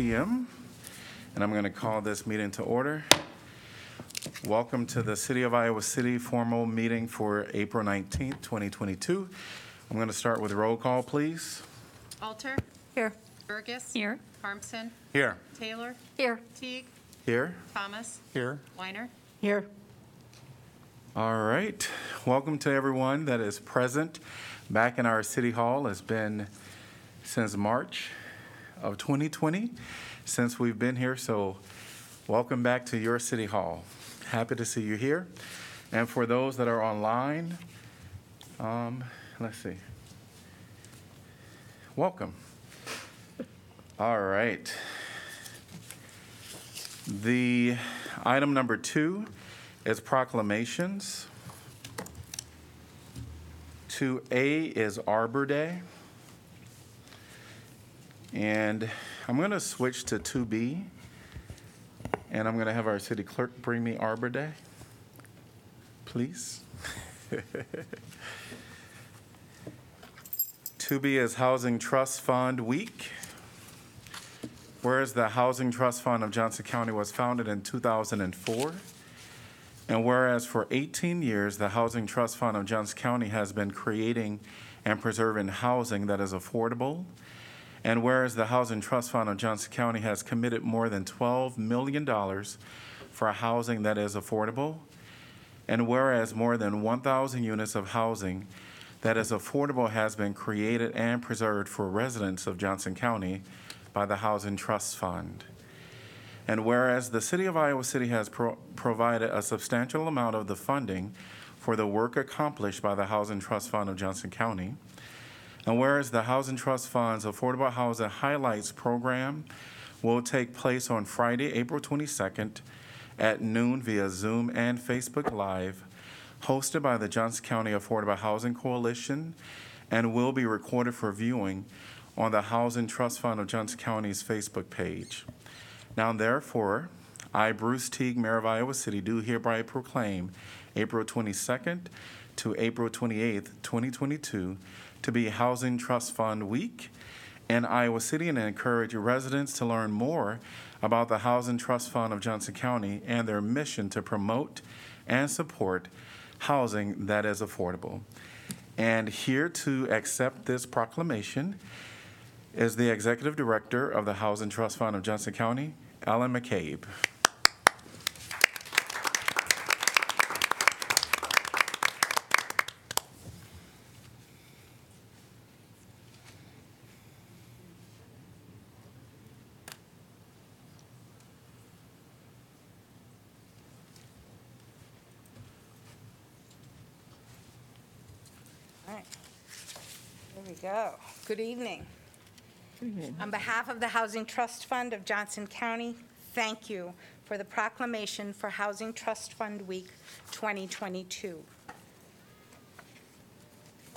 6 PM, and I'm going to call this meeting to order. Welcome to the City of Iowa City formal meeting for April 19th, 2022. I'm going to start with roll call, please. Alter, Here. Bergus. Here. Harmsen, Here. Taylor, Here. Teague, Here. Thomas, Here. Weiner. Here. All right. Welcome to everyone that is present back in our city hall. It's been since March of 2020 since we've been here. So, welcome back to your city hall. Happy to see you here. And for those that are online, um, let's see. Welcome. All right. The item number two is proclamations. 2A is Arbor Day. And I'm going to switch to 2B. And I'm going to have our city clerk bring me Arbor Day. Please. 2B is Housing Trust Fund Week. Whereas the Housing Trust Fund of Johnson County was founded in 2004. And whereas for 18 years, the Housing Trust Fund of Johnson County has been creating and preserving housing that is affordable. And whereas the Housing Trust Fund of Johnson County has committed more than $12 million for housing that is affordable. And whereas more than 1,000 units of housing that is affordable has been created and preserved for residents of Johnson County by the Housing Trust Fund. And whereas the City of Iowa City has pro- provided a substantial amount of the funding for the work accomplished by the Housing Trust Fund of Johnson County, and whereas the Housing Trust Fund's Affordable Housing Highlights program will take place on Friday, April 22nd at noon via Zoom and Facebook Live, hosted by the Johnson County Affordable Housing Coalition, and will be recorded for viewing on the Housing Trust Fund of Johnson County's Facebook page. Now therefore, I, Bruce Teague, Mayor of Iowa City, do hereby proclaim April 22nd to April 28th, 2022, to be Housing Trust Fund Week in Iowa City and encourage residents to learn more about the Housing Trust Fund of Johnson County and their mission to promote and support housing that is affordable. And here to accept this proclamation is the Executive Director of the Housing Trust Fund of Johnson County, Alan McCabe. Right. There we go. Good evening. On behalf of the Housing Trust Fund of Johnson County, thank you for the proclamation for Housing Trust Fund Week 2022.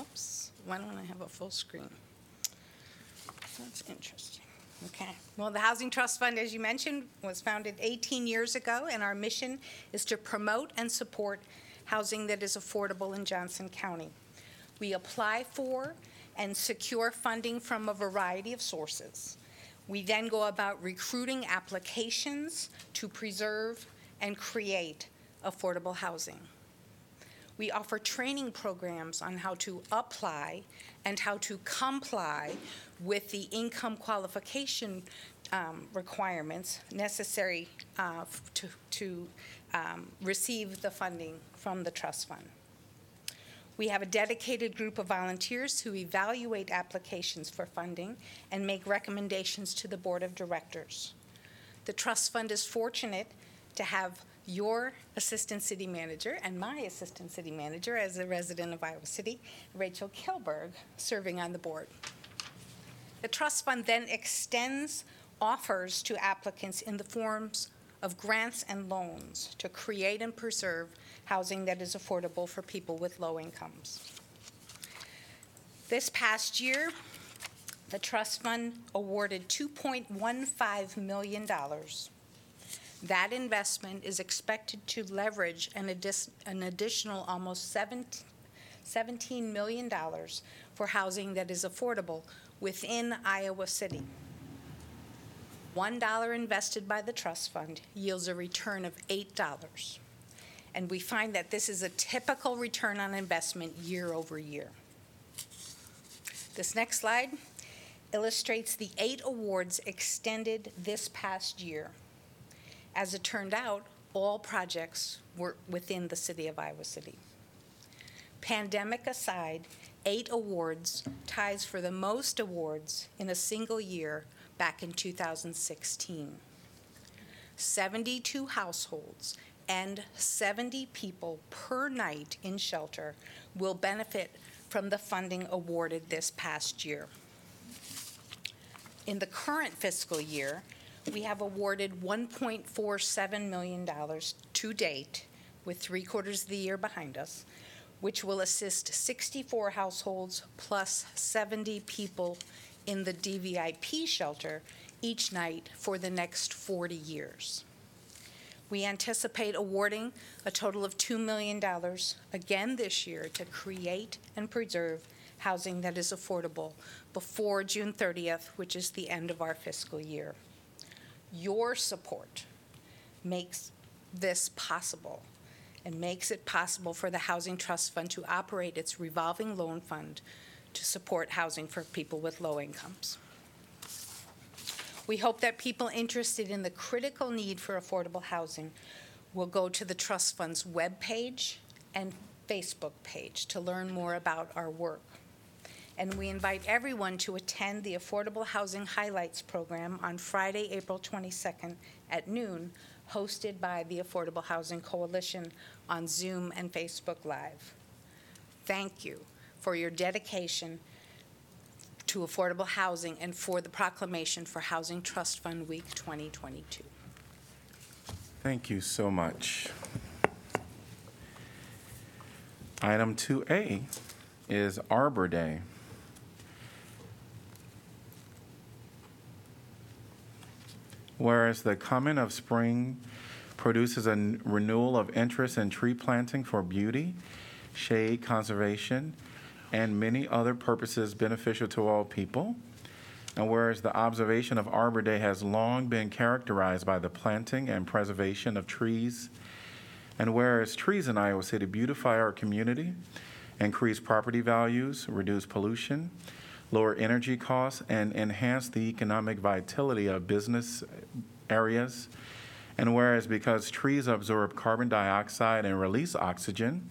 Oops, why don't I have a full screen? That's interesting. Okay. Well, the Housing Trust Fund, as you mentioned, was founded 18 years ago, and our mission is to promote and support housing that is affordable in Johnson County. We apply for and secure funding from a variety of sources. We then go about recruiting applications to preserve and create affordable housing. We offer training programs on how to apply and how to comply with the income qualification um, requirements necessary uh, to, to um, receive the funding from the trust fund. We have a dedicated group of volunteers who evaluate applications for funding and make recommendations to the Board of Directors. The trust fund is fortunate to have your Assistant City Manager and my Assistant City Manager as a resident of Iowa City, Rachel Kilburg, serving on the board. The trust fund then extends offers to applicants in the forms of grants and loans to create and preserve housing that is affordable for people with low incomes. This past year, the trust fund awarded $2.15 million. That investment is expected to leverage an an additional almost seven- $17 million for housing that is affordable within Iowa City. $1 invested by the trust fund yields a return of $8. And we find that this is a typical return on investment year over year. This next slide illustrates the eight awards extended this past year. As it turned out, all projects were within the city of Iowa City. Pandemic aside, eight awards ties for the most awards in a single year back in 2016. 72 households and 70 people per night in shelter will benefit from the funding awarded this past year. In the current fiscal year, we have awarded $1.47 million to date, with three quarters of the year behind us, which will assist 64 households plus 70 people in the DVIP shelter each night for the next 40 years. We anticipate awarding a total of $2 million again this year to create and preserve housing that is affordable before June 30th, which is the end of our fiscal year. Your support makes this possible and makes it possible for the Housing Trust Fund to operate its revolving loan fund to support housing for people with low incomes. We hope that people interested in the critical need for affordable housing will go to the Trust Fund's webpage and Facebook page to learn more about our work. And we invite everyone to attend the Affordable Housing Highlights Program on Friday, April 22nd at noon, hosted by the Affordable Housing Coalition on Zoom and Facebook Live. Thank you for your dedication to affordable housing and for the proclamation for Housing Trust Fund Week 2022. Thank you so much. Item 2A is Arbor Day. Whereas the coming of spring produces a n- renewal of interest in tree planting for beauty, shade conservation, and many other purposes beneficial to all people. And whereas the observation of Arbor Day has long been characterized by the planting and preservation of trees, and whereas trees in Iowa City beautify our community, increase property values, reduce pollution, lower energy costs, and enhance the economic vitality of business areas, and whereas because trees absorb carbon dioxide and release oxygen,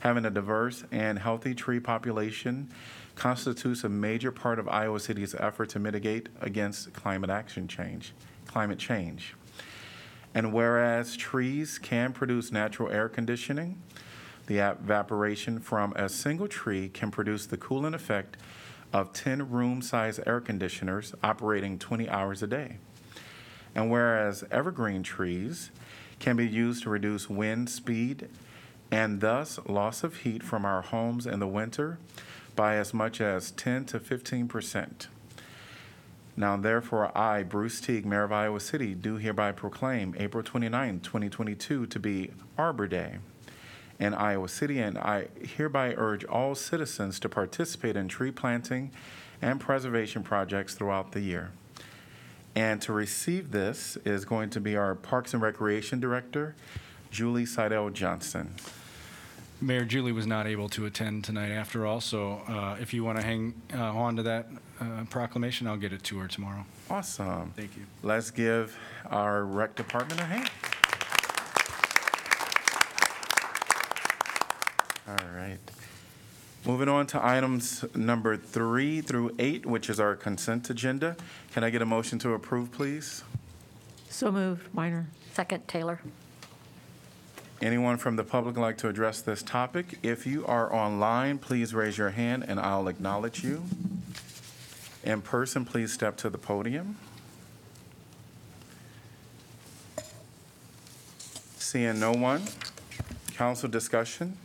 having a diverse and healthy tree population constitutes a major part of Iowa City's effort to mitigate against climate action change, climate change. And whereas trees can produce natural air conditioning, the evaporation from a single tree can produce the cooling effect of 10 room-size air conditioners operating 20 hours a day. And whereas evergreen trees can be used to reduce wind speed and thus loss of heat from our homes in the winter by as much as 10 to 15 percent. Now therefore, I, Bruce Teague, Mayor of Iowa City, do hereby proclaim April 29, 2022 to be Arbor Day in Iowa City, and I hereby urge all citizens to participate in tree planting and preservation projects throughout the year. And to receive this is going to be our Parks and Recreation Director, Julie Seydel Johnson. Mayor Julie was not able to attend tonight after all, so uh, if you want to hang uh, on to that uh, proclamation, I'll get it to her tomorrow. Awesome. Thank you. Let's give our rec department a hand. All right. Moving on to items number three through eight, which is our consent agenda. Can I get a motion to approve, please? So moved, Weiner. Second, Taylor. Anyone from the public like to address this topic? If you are online, please raise your hand and I'll acknowledge you. In person, please step to the podium. Seeing no one, council discussion.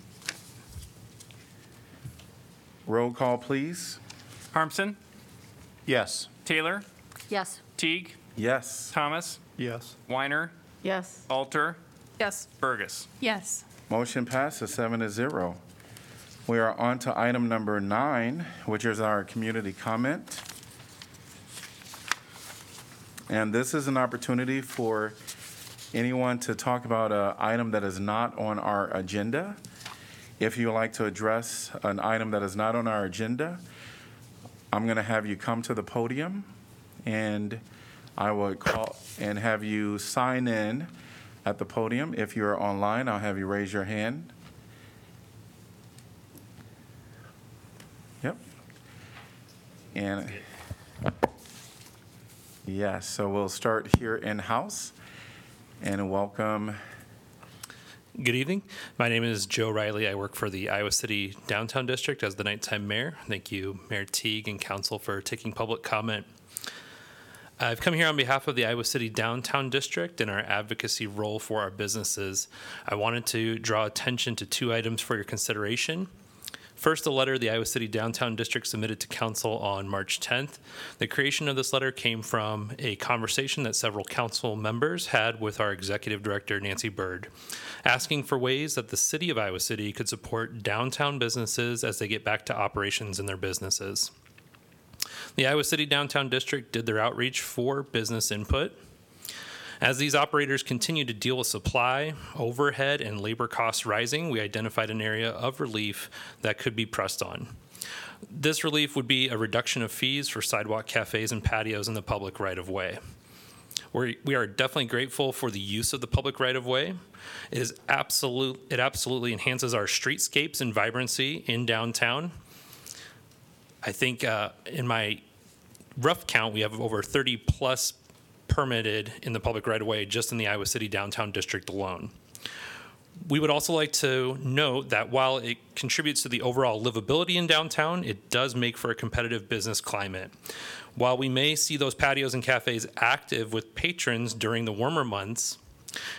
Roll call, please. Harmsen, Yes. Taylor, Yes. Teague, Yes. Thomas, Yes. Weiner, Yes. Alter, Yes. Bergus. Yes. Motion passes seven to zero. We are on to item number nine, which is our community comment. And this is an opportunity for anyone to talk about an item that is not on our agenda. If you would like to address an item that is not on our agenda, I'm going to have you come to the podium, and I will call and have you sign in at the podium. If you're online, I'll have you raise your hand. Yep. And, yes, so we'll start here in-house, and welcome, Good evening. My name is Joe Reilly. I work for the Iowa City Downtown District as the nighttime mayor. Thank you, Mayor Teague and council for taking public comment. I've come here on behalf of the Iowa City Downtown District in our advocacy role for our businesses. I wanted to draw attention to two items for your consideration. First, a letter the Iowa City Downtown District submitted to council on March 10th. The creation of this letter came from a conversation that several council members had with our executive director, Nancy Bird, asking for ways that the city of Iowa City could support downtown businesses as they get back to operations in their businesses. The Iowa City Downtown District did their outreach for business input. As these operators continue to deal with supply, overhead, and labor costs rising, we identified an area of relief that could be pressed on. This relief would be a reduction of fees for sidewalk cafes and patios in the public right of way. We're, we are definitely grateful for the use of the public right of way. It is absolute, it absolutely enhances our streetscapes and vibrancy in downtown. I think uh, in my rough count, we have over 30 plus permitted in the public right of way just in the Iowa City downtown district alone. We would also like to note that while it contributes to the overall livability in downtown, it does make for a competitive business climate. While we may see those patios and cafes active with patrons during the warmer months,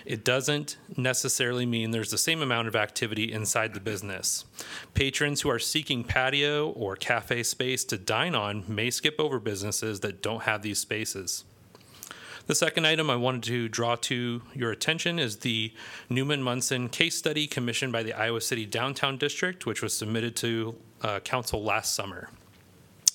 it doesn't necessarily mean there's the same amount of activity inside the business. Patrons who are seeking patio or cafe space to dine on may skip over businesses that don't have these spaces. The second item I wanted to draw to your attention is the Neumann Monson case study commissioned by the Iowa City Downtown District, which was submitted to uh, council last summer.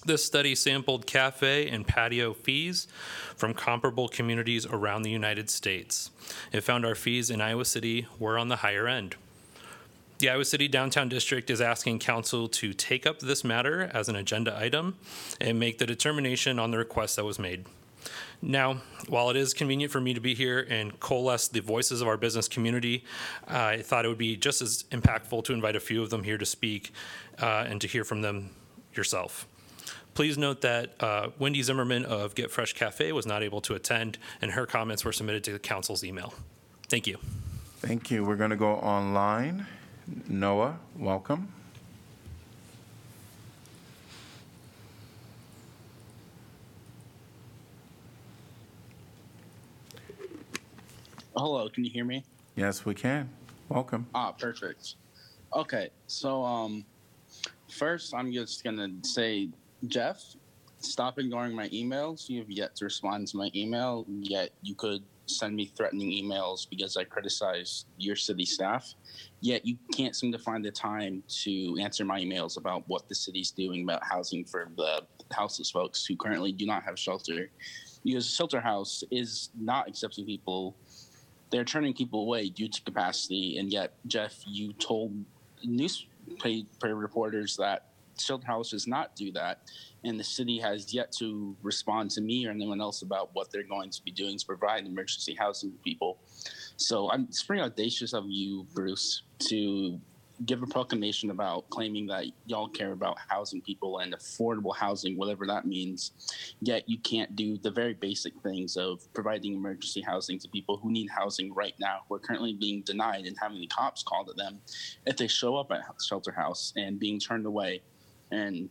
This study sampled cafe and patio fees from comparable communities around the United States. It found our fees in Iowa City were on the higher end. The Iowa City Downtown District is asking council to take up this matter as an agenda item and make the determination on the request that was made. Now, while it is convenient for me to be here and coalesce the voices of our business community, I thought it would be just as impactful to invite a few of them here to speak uh, and to hear from them yourself. Please note that uh, Wendy Zimmerman of Get Fresh Cafe was not able to attend, and her comments were submitted to the council's email. Thank you. thank you. We're going to go online. Noah, welcome. Hello, can you hear me? Yes, we can. Welcome. Ah, perfect. Okay, so um, first I'm just gonna say, Geoff, stop ignoring my emails. You have yet to respond to my email. Yet you could send me threatening emails because I criticize your city staff. Yet you can't seem to find the time to answer my emails about what the city's doing about housing for the houseless folks who currently do not have shelter. Because shelter house is not accepting people they're turning people away due to capacity. And yet, Geoff, you told newspaper reporters that Shelter House does not do that. And the city has yet to respond to me or anyone else about what they're going to be doing to provide emergency housing to people. So I'm, it's pretty audacious of you, Bruce, to give a proclamation about claiming that y'all care about housing people and affordable housing, whatever that means. Yet you can't do the very basic things of providing emergency housing to people who need housing right now, who are currently being denied and having the cops called at them if they show up at shelter house and being turned away and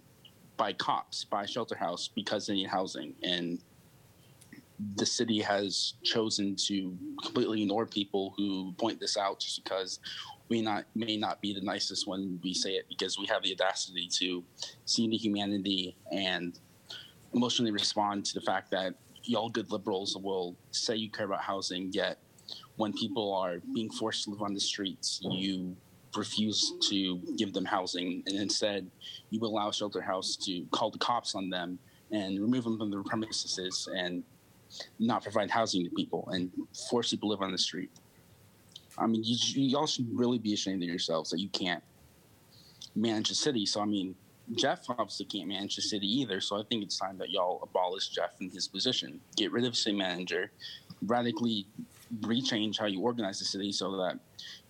by cops by shelter house because they need housing. And the city has chosen to completely ignore people who point this out just because we not may not be the nicest when we say it because we have the audacity to see the humanity and emotionally respond to the fact that y'all good liberals will say you care about housing yet when people are being forced to live on the streets you refuse to give them housing and instead you allow shelter house to call the cops on them and remove them from their premises and not provide housing to people and force people to live on the street. I mean, you, you all should really be ashamed of yourselves that you can't manage a city. So, I mean, Geoff obviously can't manage the city either. So, I think it's time that y'all abolish Geoff and his position. Get rid of city manager, radically rechange how you organize the city so that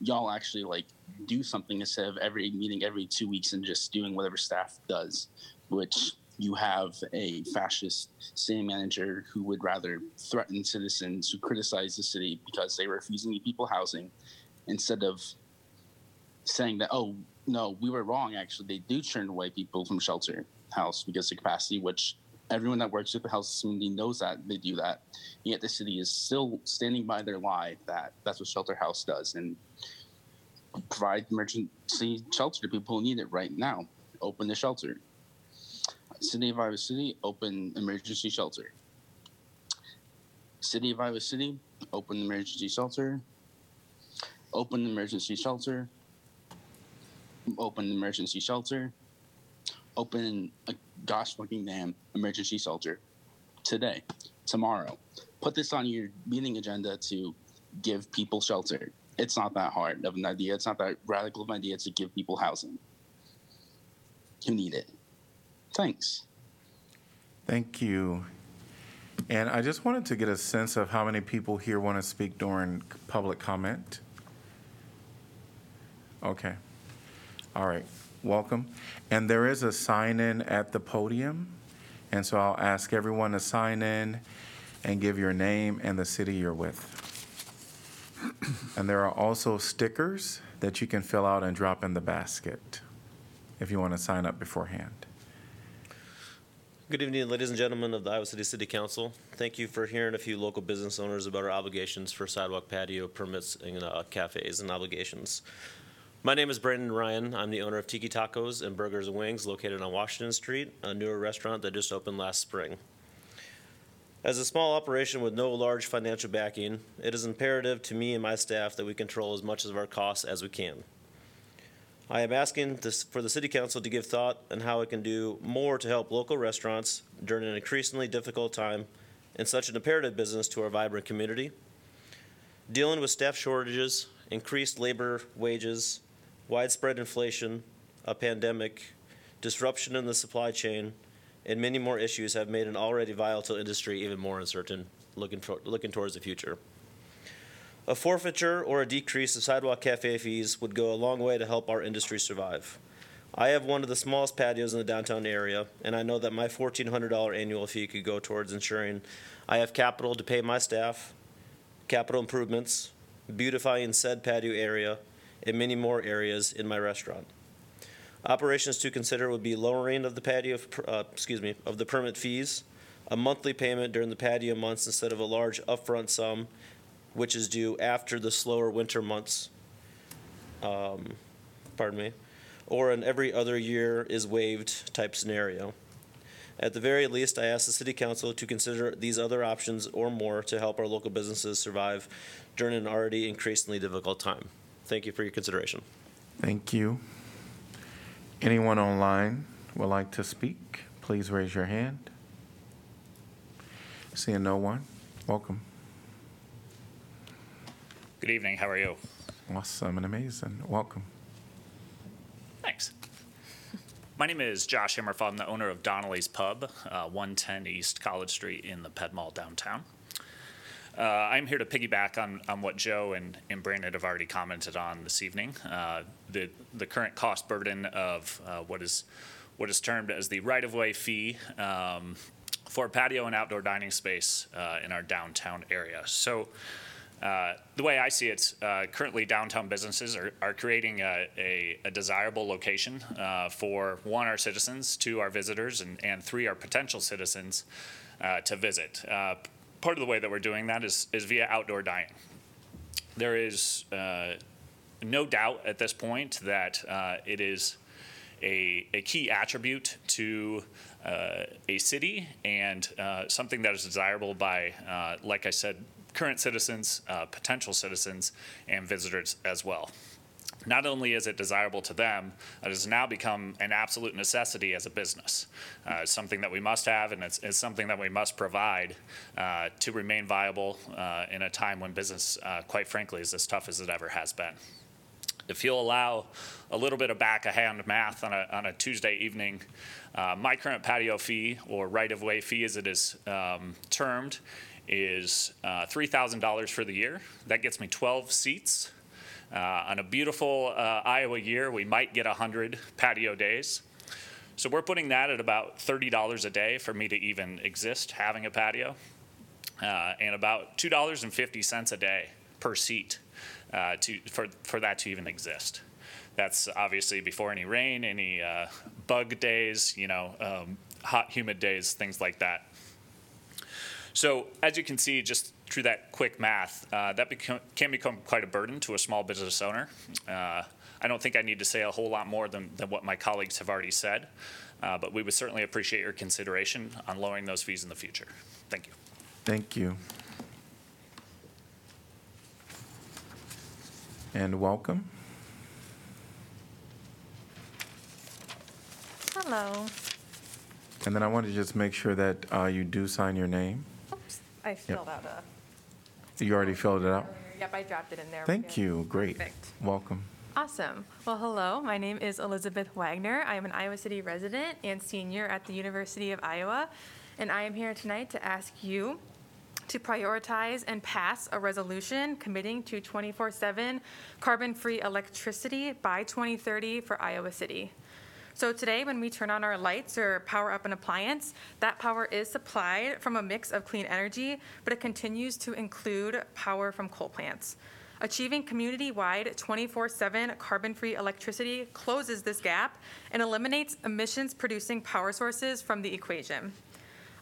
y'all actually like do something instead of every meeting every two weeks and just doing whatever staff does, which you have a fascist city manager who would rather threaten citizens who criticize the city because they refuse to people housing instead of saying that, oh, no, we were wrong. Actually, they do turn away people from shelter house because of capacity, which everyone that works with the house community knows that they do that. Yet the city is still standing by their lie that that's what shelter house does and provide emergency shelter to people who need it right now. Open the shelter. City of Iowa City, open emergency shelter. City of Iowa City, open emergency shelter. Open emergency shelter. Open emergency shelter. Open a gosh fucking damn emergency shelter today, tomorrow. Put this on your meeting agenda to give people shelter. It's not that hard of an idea. It's not that radical of an idea to give people housing who need it. Thanks. Thank you. And I just wanted to get a sense of how many people here want to speak during public comment. Okay. All right. Welcome. And there is a sign in at the podium. And so I'll ask everyone to sign in and give your name and the city you're with. And there are also stickers that you can fill out and drop in the basket if you want to sign up beforehand. Good evening, ladies and gentlemen of the Iowa City City Council. Thank you for hearing a few local business owners about our obligations for sidewalk patio permits and uh, cafes and obligations. My name is Brandon Ryan. I'm the owner of Tiki Tacos and Burgers and Wings located on Washington Street, a newer restaurant that just opened last spring. As a small operation with no large financial backing, it is imperative to me and my staff that we control as much of our costs as we can. I am asking this, for the City Council to give thought on how it can do more to help local restaurants during an increasingly difficult time in such an imperative business to our vibrant community. Dealing with staff shortages, increased labor wages, widespread inflation, a pandemic, disruption in the supply chain, and many more issues have made an already volatile industry even more uncertain looking, for, looking towards the future. A forfeiture or a decrease of sidewalk cafe fees would go a long way to help our industry survive. I have one of the smallest patios in the downtown area, and I know that my $1,400 annual fee could go towards ensuring I have capital to pay my staff, capital improvements, beautifying said patio area, and many more areas in my restaurant. Operations to consider would be lowering of the patio, uh, excuse me, of the permit fees, a monthly payment during the patio months instead of a large upfront sum which is due after the slower winter months. Um, pardon me, or an every other year is waived type scenario. At the very least, I ask the City Council to consider these other options or more to help our local businesses survive during an already increasingly difficult time. Thank you for your consideration. Thank you. Anyone online would like to speak? Please raise your hand. Seeing no one, welcome. Good evening. How are you? Awesome and amazing. Welcome. Thanks. My name is Josh Himmerfeld. I'm the owner of Donnelly's Pub, uh, 110 East College Street in the Ped Mall downtown. Uh, I'm here to piggyback on, on what Joe and, and Brandon have already commented on this evening. Uh, the, the current cost burden of uh, what is what is termed as the right-of-way fee um, for patio and outdoor dining space uh, in our downtown area. So. Uh, the way I see it, uh, currently downtown businesses are, are creating a, a, a desirable location uh, for one, our citizens, two, our visitors, and, and three, our potential citizens uh, to visit. Uh, part of the way that we're doing that is, is via outdoor dining. There is uh, no doubt at this point that it is a, a key attribute to uh, a city and uh, something that is desirable by, uh, like I said, current citizens, potential citizens, and visitors as well. Not only is it desirable to them, it has now become an absolute necessity as a business. Uh, it's something that we must have, and it's, it's something that we must provide uh, to remain viable uh, in a time when business, uh, quite frankly, is as tough as it ever has been. If you'll allow a little bit of back-of-hand math on a, on a Tuesday evening, uh, my current patio fee, or right-of-way fee as it is um, termed, is uh, $3,000 for the year. That gets me 12 seats. Uh, on a beautiful uh, Iowa year, we might get 100 patio days. So we're putting that at about $30 a day for me to even exist having a patio, uh, and about $2.50 a day per seat uh, to, for, for that to even exist. That's obviously before any rain, any uh, bug days, you know, um, hot, humid days, things like that. So as you can see, just through that quick math, uh, that become, can become quite a burden to a small business owner. Uh, I don't think I need to say a whole lot more than, than what my colleagues have already said, uh, but we would certainly appreciate your consideration on lowering those fees in the future. Thank you. Thank you. And welcome. Hello. And then I want to just make sure that uh, you do sign your name. Oops, I filled out a. You already filled it out? Yep, I dropped it in there. Thank Yeah. you, great. Perfect. Welcome. Awesome. Well, hello. My name is Elizabeth Wagner. I am an Iowa City resident and senior at the University of Iowa, and I am here tonight to ask you to prioritize and pass a resolution committing to 24/7 carbon-free electricity by 2030 for Iowa City. So today, when we turn on our lights or power up an appliance, that power is supplied from a mix of clean energy, but it continues to include power from coal plants. Achieving community-wide 24/7 carbon-free electricity closes this gap and eliminates emissions-producing power sources from the equation.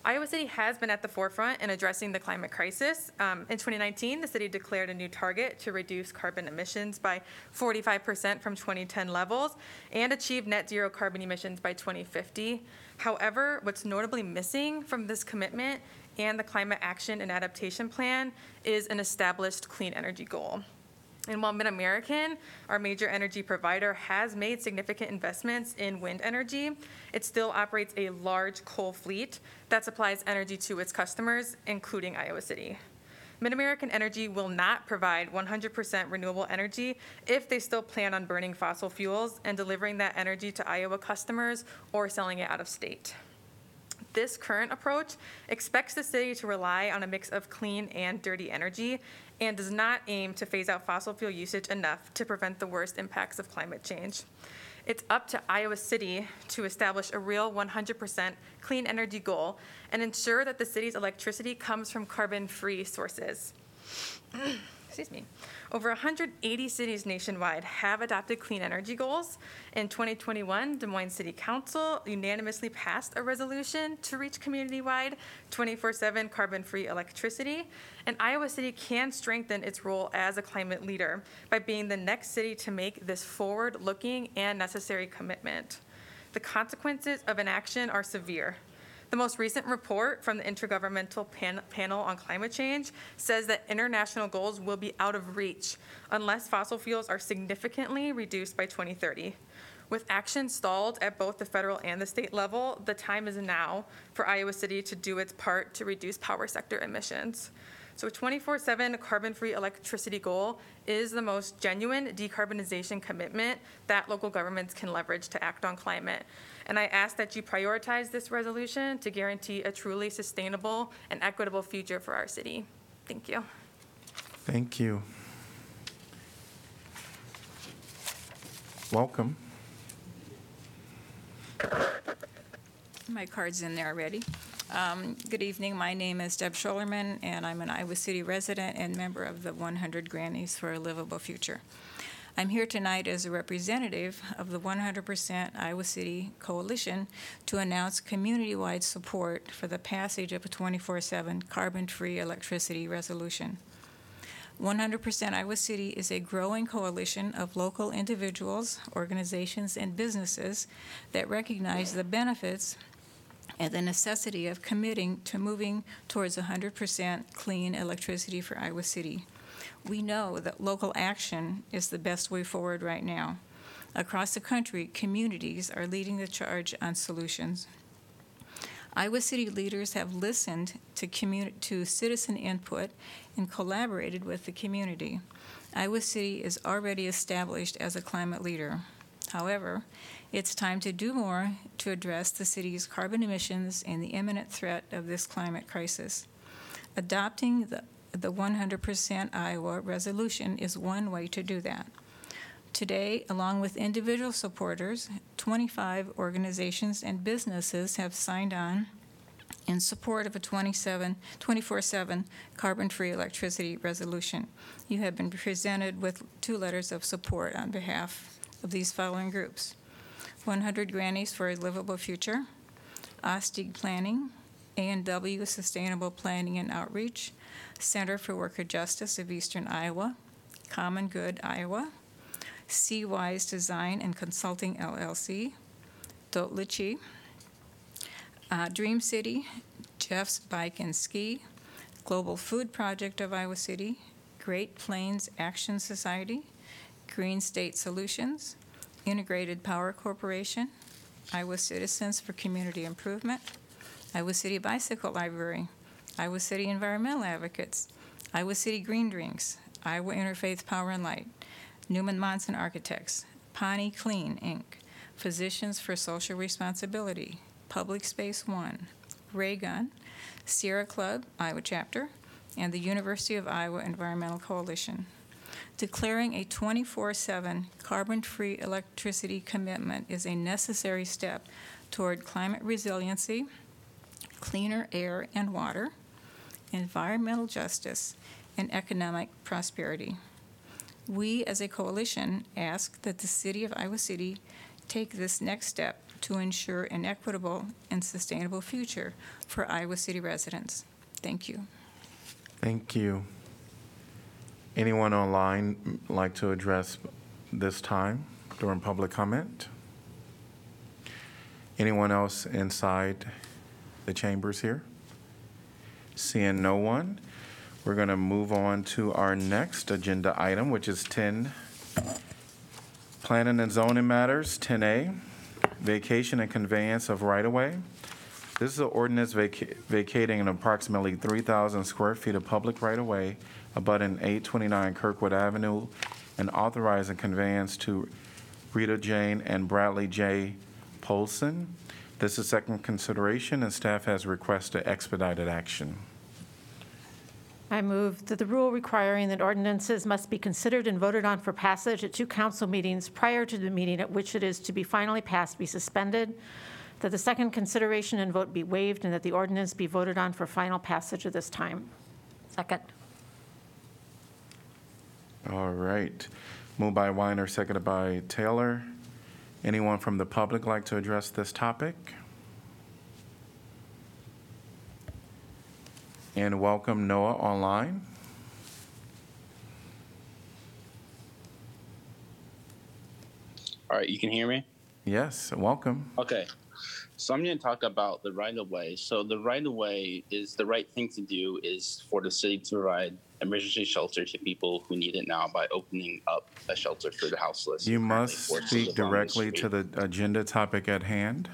Iowa City has been at the forefront in addressing the climate crisis. Um, in 2019, the city declared a new target to reduce carbon emissions by 45% from 2010 levels and achieve net zero carbon emissions by 2050. However, what's notably missing from this commitment and the Climate Action and Adaptation Plan is an established clean energy goal. And while MidAmerican, our major energy provider, has made significant investments in wind energy, it still operates a large coal fleet that supplies energy to its customers, including Iowa City. MidAmerican Energy will not provide 100% renewable energy if they still plan on burning fossil fuels and delivering that energy to Iowa customers or selling it out of state. This current approach expects the city to rely on a mix of clean and dirty energy and does not aim to phase out fossil fuel usage enough to prevent the worst impacts of climate change. It's up to Iowa City to establish a real 100% clean energy goal and ensure that the city's electricity comes from carbon-free sources. Excuse me. Over 180 cities nationwide have adopted clean energy goals. In 2021, Des Moines City Council unanimously passed a resolution to reach community-wide 24/7 carbon-free electricity. And Iowa City can strengthen its role as a climate leader by being the next city to make this forward-looking and necessary commitment. The consequences of inaction are severe. The most recent report from the Intergovernmental Pan- Panel on Climate Change says that international goals will be out of reach unless fossil fuels are significantly reduced by 2030. With action stalled at both the federal and the state level, the time is now for Iowa City to do its part to reduce power sector emissions. So a 24/7 carbon-free electricity goal is the most genuine decarbonization commitment that local governments can leverage to act on climate. And I ask that you prioritize this resolution to guarantee a truly sustainable and equitable future for our city. Thank you. Thank you. Welcome. My card's in there already. Um, Good evening, my name is Deb Schollerman, and I'm an Iowa City resident and member of the 100 Grannies for a Livable Future. I'm here tonight as a representative of the 100% Iowa City Coalition to announce community-wide support for the passage of a 24/7 carbon-free electricity resolution. 100% Iowa City is a growing coalition of local individuals, organizations, and businesses that recognize the benefits and the necessity of committing to moving towards 100% clean electricity for Iowa City. We know that local action is the best way forward right now. Across the country, communities are leading the charge on solutions. Iowa City leaders have listened to, commu- to citizen input and collaborated with the community. Iowa City is already established as a climate leader. However, it's time to do more to address the city's carbon emissions and the imminent threat of this climate crisis. Adopting the, the 100% Iowa resolution is one way to do that. Today, along with individual supporters, 25 organizations and businesses have signed on in support of a 27, 24/7 carbon-free electricity resolution. You have been presented with two letters of support on behalf of these following groups. 100 Grannies for a Livable Future, OSTIG Planning, A&W Sustainable Planning and Outreach, Center for Worker Justice of Eastern Iowa, Common Good Iowa, C-Wise Design and Consulting LLC, Dotlichi, uh, Dream City, Jeff's Bike and Ski, Global Food Project of Iowa City, Great Plains Action Society, Green State Solutions, Integrated Power Corporation, Iowa Citizens for Community Improvement, Iowa City Bicycle Library, Iowa City Environmental Advocates, Iowa City Green Drinks, Iowa Interfaith Power and Light, Neumann Monson Architects, Pawnee Clean, Inc., Physicians for Social Responsibility, Public Space One, Raygun, Sierra Club, Iowa Chapter, and the University of Iowa Environmental Coalition. Declaring a 24/7 carbon-free electricity commitment is a necessary step toward climate resiliency, cleaner air and water, environmental justice, and economic prosperity. We, as a coalition, ask that the City of Iowa City take this next step to ensure an equitable and sustainable future for Iowa City residents. Thank you. Thank you. Anyone online like to address this time during public comment? Anyone else inside the chambers here? Seeing no one, we're going to move on to our next agenda item, which is 10, Planning and Zoning Matters, 10A, Vacation and Conveyance of Right-of-Way. This is an ordinance vaca- vacating an approximately 3,000 square feet of public right-of-way abutting 829 Kirkwood Avenue and authorizing conveyance to Rita Jane and Bradley J. Polson. This is second consideration, and staff has requested expedited action. I move that the rule requiring that ordinances must be considered and voted on for passage at two council meetings prior to the meeting at which it is to be finally passed be suspended, that the second consideration and vote be waived, and that the ordinance be voted on for final passage at this time. Second. All right. Moved by Weiner, seconded by Taylor. Anyone from the public like to address this topic? And welcome Noah online. All right, you can hear me? Yes, welcome. Okay. So I'm going to talk about the right of way. So the right of way is the right thing to do is for the city to provide emergency shelter to people who need it now by opening up a shelter for the houseless. You must speak directly to the agenda topic at hand.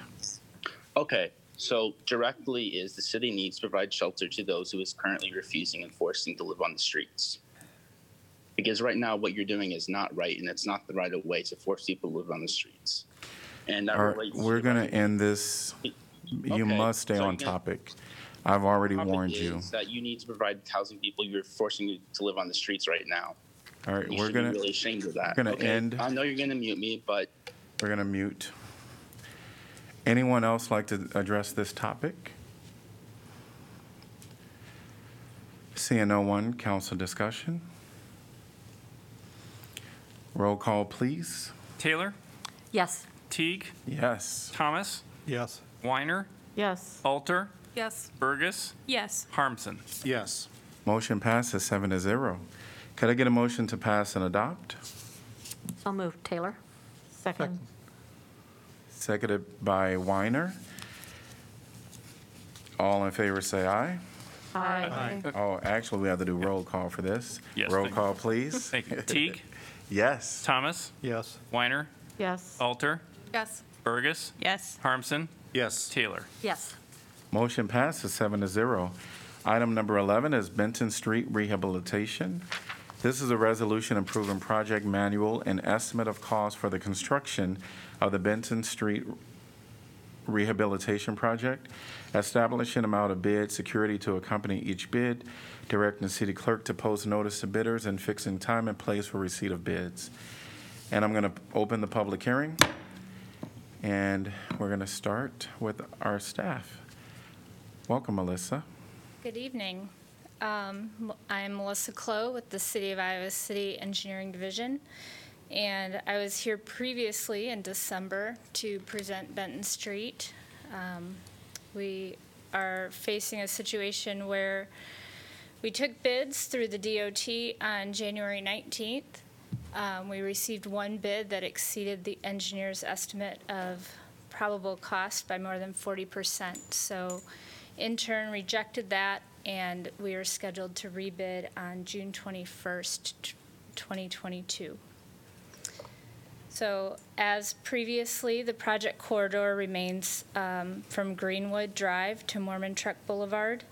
Okay, so directly is the city needs to provide shelter to those who is currently refusing and forcing to live on the streets. Because right now, what you're doing is not right, and it's not the right of way to force people to live on the streets. And that All right, relates. we're to going to end this. You Okay, must stay so on you're topic. I've already topic warned you. is That you need to provide housing people you're forcing you to live on the streets right now. All right, You we're should going be to, really ashamed of that. gonna okay? end- I know you're gonna mute me, but we're going to mute. Anyone else like to address this topic? Seeing no one, council discussion. Roll call, please. Taylor, Yes. Teague, Yes. Thomas, Yes. Weiner, Yes. Alter, Yes. Bergus, Yes. Harmsen. Yes. Motion passes seven to zero. Could I get a motion to pass and adopt? So moved. Taylor? Second. Seconded by Weiner. All in favor say aye. Aye. Oh, actually, we have to do roll call for this. Yes, Roll thank you. call, please. Thank you. Teague, Yes. Thomas, Yes. Weiner, Yes. Alter, Yes. Bergus, Yes. Harmsen, Yes. Taylor. Yes. Motion passes seven to zero. Item number 11 is Benton Street Rehabilitation. This is a resolution approving project manual and estimate of cost for the construction of the Benton Street Rehabilitation Project, establishing amount of bid security to accompany each bid, directing the city clerk to post notice to bidders, and fixing time and place for receipt of bids. And I'm going to open the public hearing, and we're going to start with our staff. Welcome, Melissa. Good evening. Um, I'm Melissa Clow with the City of Iowa City Engineering Division, and I was here previously in December to present Benton Street. Um, We are facing a situation where we took bids through the DOT on January 19th. Um, We received one bid that exceeded the engineer's estimate of probable cost by more than 40%. So in turn rejected that, and we are scheduled to rebid on June 21st, t- 2022. So as previously, the project corridor remains um, from Greenwood Drive to Mormon Trek Boulevard.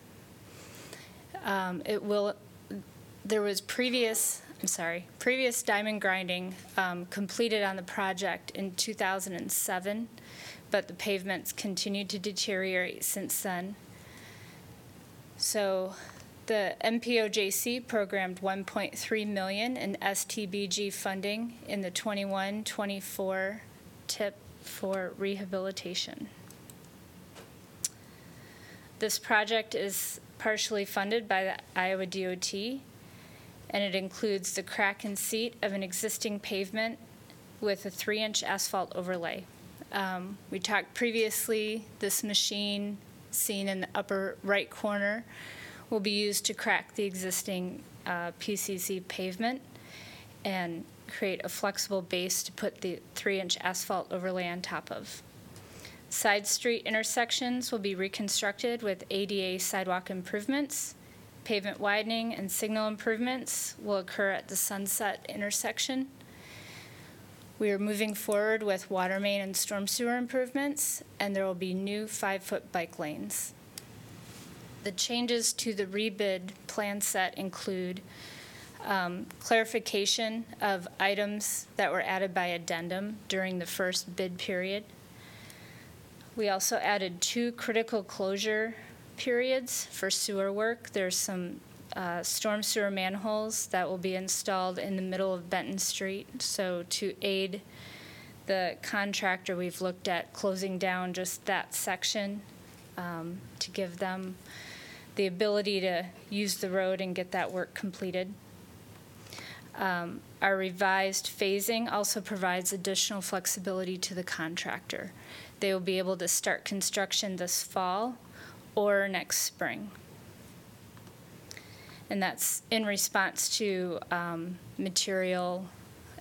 Um, It will, there was previous, I'm sorry, previous diamond grinding um, completed on the project in 2007, but the pavements continued to deteriorate since then. So the MPOJC programmed 1.3 million in STBG funding in the 21-24 tip for rehabilitation. This project is partially funded by the Iowa DOT, and it includes the crack and seat of an existing pavement with a three-inch asphalt overlay. Um, We talked previously, this machine seen in the upper right corner will be used to crack the existing uh, PCC pavement and create a flexible base to put the three-inch asphalt overlay on top of. Side street intersections will be reconstructed with ADA sidewalk improvements. Pavement widening and signal improvements will occur at the Sunset intersection. We are moving forward with water main and storm sewer improvements, and there will be new five-foot bike lanes. The changes to the rebid plan set include um, clarification of items that were added by addendum during the first bid period. We also added two critical closure periods for sewer work. There's some uh, storm sewer manholes that will be installed in the middle of Benton Street. So to aid the contractor, we've looked at closing down just that section um, to give them the ability to use the road and get that work completed. Um, Our revised phasing also provides additional flexibility to the contractor. They will be able to start construction this fall or next spring. And that's in response to um, material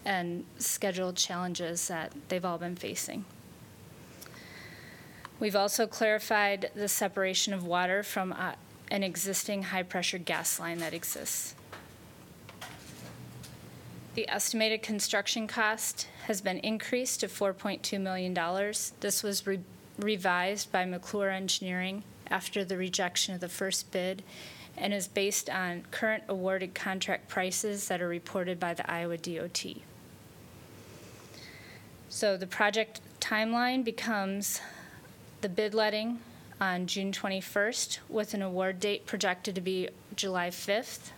and schedule challenges that they've all been facing. We've also clarified the separation of water from uh, an existing high-pressure gas line that exists. The estimated construction cost has been increased to $4.2 million. This was re- revised by McClure Engineering after the rejection of the first bid and is based on current awarded contract prices that are reported by the Iowa DOT. So the project timeline becomes the bid letting on June 21st with an award date projected to be July 5th.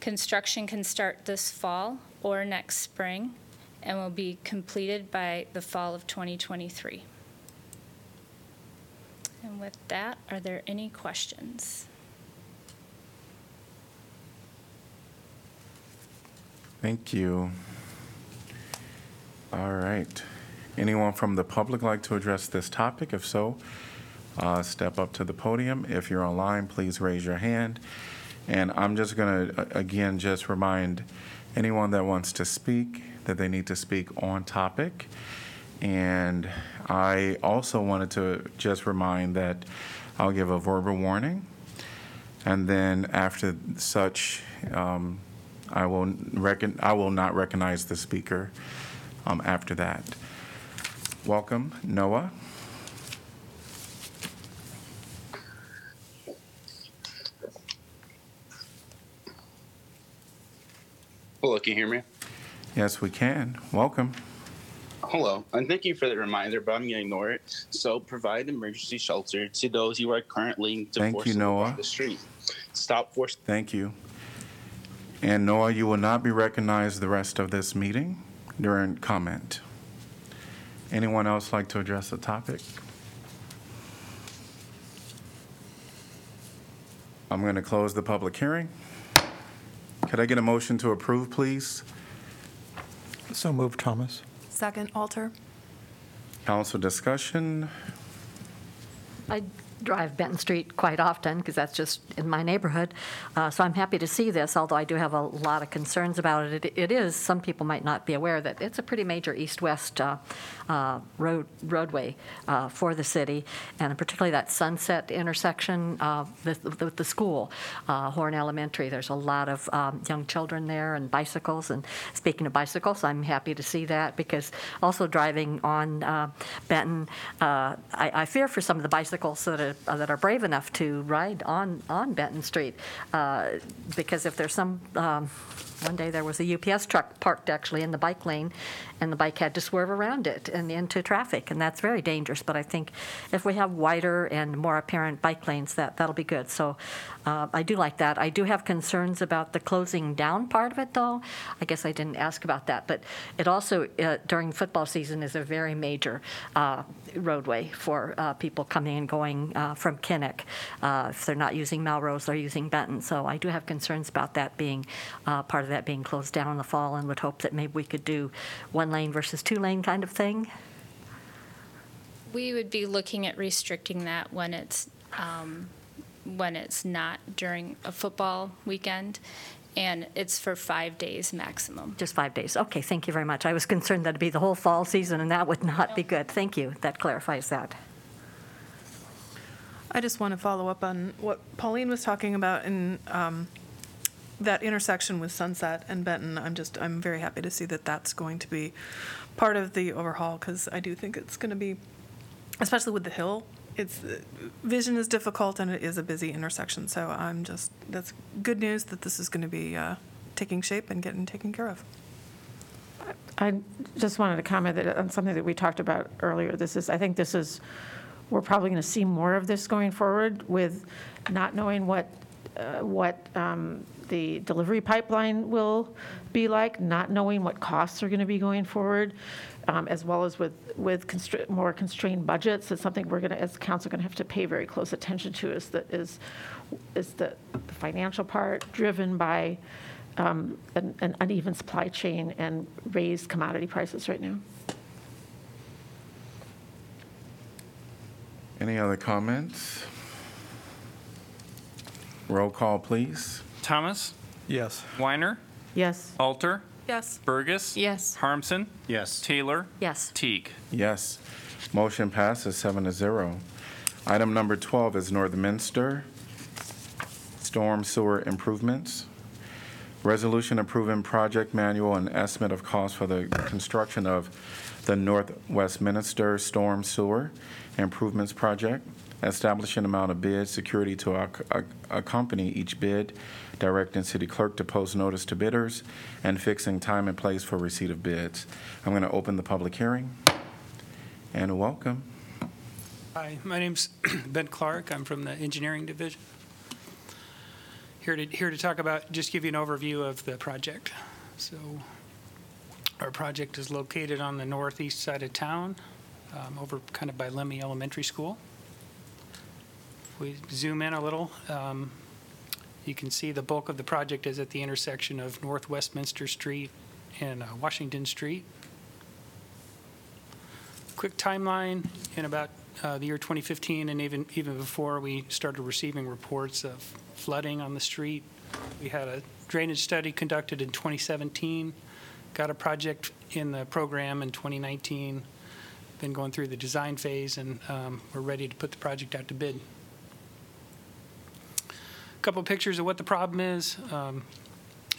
Construction can start this fall or next spring and will be completed by the fall of 2023. And with that, are there any questions? Thank you. All right. Anyone from the public like to address this topic? If so, uh, step up to the podium. If you're online, please raise your hand. And I'm just going to, again, just remind anyone that wants to speak that they need to speak on topic. And I also wanted to just remind that I'll give a verbal warning. And then after such, um, I will reckon, I will not recognize the speaker um, after that. Welcome, Noah. Hello, can you hear me? Yes, we can. Welcome. Hello, and thank you for the reminder, but I'm going to ignore it. So, provide emergency shelter to those who are currently to Thank you, Noah. the street. Stop forcing. Thank you. And Noah, you will not be recognized the rest of this meeting during comment. Anyone else like to address the topic? I'm going to close the public hearing. Could I get a motion to approve, please? So moved, Thomas. Second, Alter. Council discussion? I drive Benton Street quite often because that's just in my neighborhood. Uh, So I'm happy to see this, although I do have a lot of concerns about it. It- It is, some people might not be aware that it's a pretty major east-west uh, uh, road roadway uh, for the city, and particularly that Sunset intersection uh, with with the school, uh, Horn Elementary. There's a lot of um, young children there and bicycles. And speaking of bicycles, I'm happy to see that because also driving on Benton, I I fear for some of the bicycles that are uh, that are brave enough to ride on on Benton Street, uh, because if there's some um, one day there was a UPS truck parked actually in the bike lane, and the bike had to swerve around it and into traffic, and that's very dangerous. But I think if we have wider and more apparent bike lanes, that that'll be good. So uh, I do like that. I do have concerns about the closing down part of it, though. I guess I didn't ask about that, but it also uh, during football season is a very major uh, roadway for uh, people coming and going uh, from Kinnick. Uh, if they're not using Melrose, they're using Benton. So I do have concerns about that being part of that being closed down in the fall, and would hope that maybe we could do one lane versus two lane kind of thing. We would be looking at restricting that when it's, um, when it's not during a football weekend, and it's for five days maximum. Just five days. Okay, thank you very much. I was concerned that it'd be the whole fall season, and that would not be good. Thank you. That clarifies that. I just want to follow up on what Pauline was talking about in um, that intersection with Sunset and Benton. I'm just, I'm very happy to see that that's going to be part of the overhaul because I do think it's going to be, especially with the hill, it's, uh, vision is difficult and it is a busy intersection. So I'm just, that's good news that this is going to be uh, taking shape and getting taken care of. I just wanted to comment that on something that we talked about earlier. This is, I think this is, we're probably going to see more of this going forward with not knowing what, uh, what um, the delivery pipeline will be like, not knowing what costs are going to be going forward, um, as well as with, with more constrained budgets. It's something we're going to, as council, going to have to pay very close attention to is the, is, is the the financial part driven by um, an an uneven supply chain and raised commodity prices right now. Any other comments? Roll call, please. Thomas? Yes. Weiner? Yes. Alter? Yes. Bergus? Yes. Harmsen? Yes. Taylor? Yes. Teague? Yes. Motion passes seven to zero. Item number 12 is Northminster Storm Sewer Improvements. Resolution approving project manual and estimate of cost for the construction of the North Westminster Storm Sewer Improvements Project, establishing amount of bid, security to ac- accompany each bid, directing city clerk to post notice to bidders, and fixing time and place for receipt of bids. I'm going to open the public hearing. And welcome. Hi, my name's Ben Clark. I'm from the Engineering Division. Here to, here to talk about, just give you an overview of the project. So our project is located on the northeast side of town, um, over kind of by Lemme Elementary School. We zoom in a little, um, you can see the bulk of the project is at the intersection of North Westminster Street and uh, Washington Street. Quick timeline, in about uh, the year 2015 and even, even before, we started receiving reports of flooding on the street. We had a drainage study conducted in 2017, got a project in the program in 2019, been going through the design phase, and um, we're ready to put the project out to bid. Couple pictures of what the problem is. Um,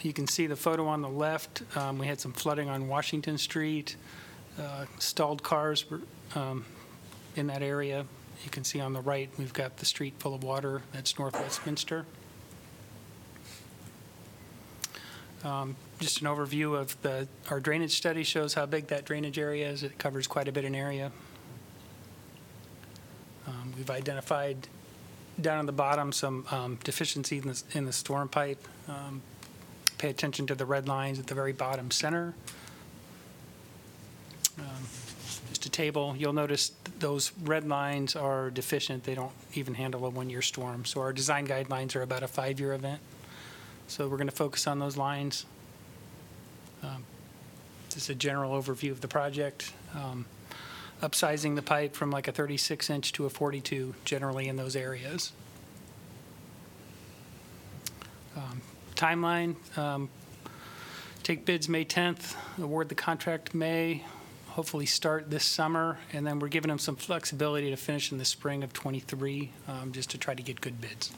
You can see the photo on the left. Um, We had some flooding on Washington Street. Uh, Stalled cars were um, in that area. You can see on the right, we've got the street full of water. That's North Westminster. Um, Just an overview of the, our drainage study shows how big that drainage area is. It covers quite a bit in area. Um, We've identified down at the bottom some um, deficiency in the, in the storm pipe. Um, Pay attention to the red lines at the very bottom center. Um, Just a table, you'll notice those red lines are deficient. They don't even handle a one-year storm. So our design guidelines are about a five-year event. So we're going to focus on those lines. Um, Just a general overview of the project. Um, Upsizing the pipe from like a 36-inch to a 42, generally in those areas. Um, Timeline, um, take bids May 10th, award the contract May, hopefully start this summer, and then we're giving them some flexibility to finish in the spring of '23, just to try to get good bids.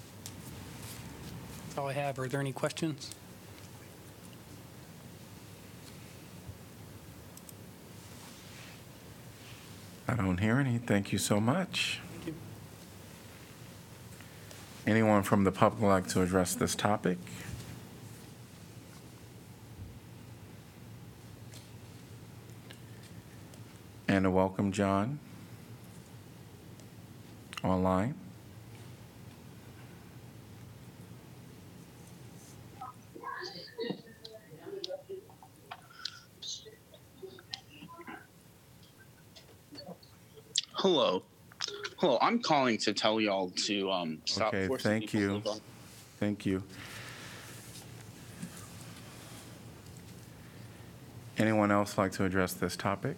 That's all I have. Are there any questions? I don't hear any. Thank you so much. Anyone from the public like to address this topic? And a welcome, John, online. Hello. Hello, I'm calling to tell y'all to um, stop Okay, forcing thank people to you. live on- Thank you. Anyone else like to address this topic?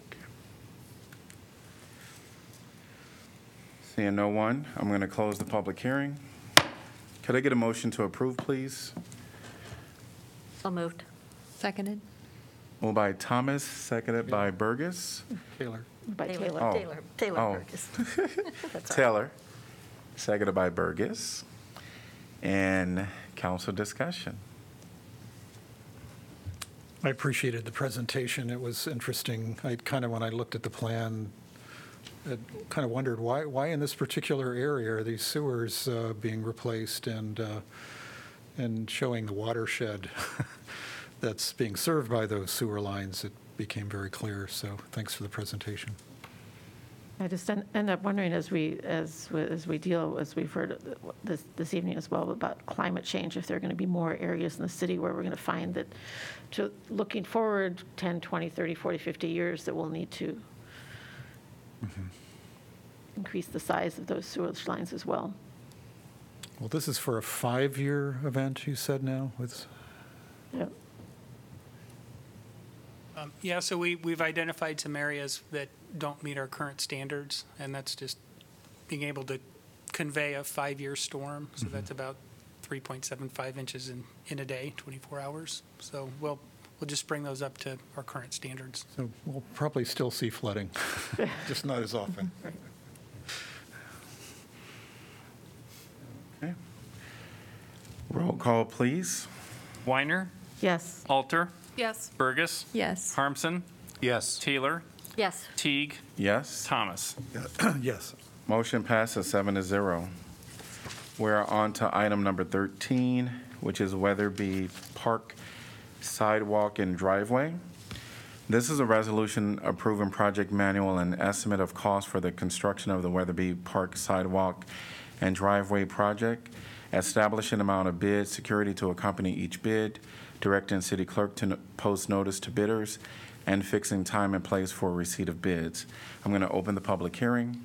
Seeing no one, I'm going to close the public hearing. Could I get a motion to approve, please? So moved. Seconded. Moved by Thomas, seconded by Bergus. Taylor. By Taylor. Oh. Taylor, Taylor Oh. Bergus. That's all right. Taylor, seconded by Bergus. And council discussion. I appreciated the presentation. It was interesting. I kind of, when I looked at the plan, I kind of wondered why, why in this particular area are these sewers uh, being replaced and, uh, and showing the watershed that's being served by those sewer lines. It became very clear, so thanks for the presentation. I just en- end up wondering as we, as, we- as we deal, as we've heard this, this evening as well about climate change, if there are going to be more areas in the city where we're going to find that, to, looking forward 10, 20, 30, 40, 50 years, that we'll need to mm-hmm. increase the size of those sewage lines as well. Well, this is for a five-year event, you said now, with, Yep. Um, Yeah, so we, we've identified some areas that don't meet our current standards, and that's just being able to convey a five-year storm. So that's about 3.75 inches in, in a day, 24 hours. So we'll, we'll just bring those up to our current standards. so we'll probably still see flooding, just not as often. Roll call, please. Weiner, Yes. Alter, Yes. Bergus, Yes. Harmsen, Yes. Taylor, Yes. Teague, Yes? Thomas. Yes. Motion passes seven to zero. We're on to item number 13, which is Wetherby Park Sidewalk and Driveway. This is a resolution approving project manual and estimate of cost for the construction of the Wetherby Park Sidewalk and Driveway project, establishing amount of bid, security to accompany each bid, directing city clerk to post notice to bidders, and fixing time and place for receipt of bids. I'm going to open the public hearing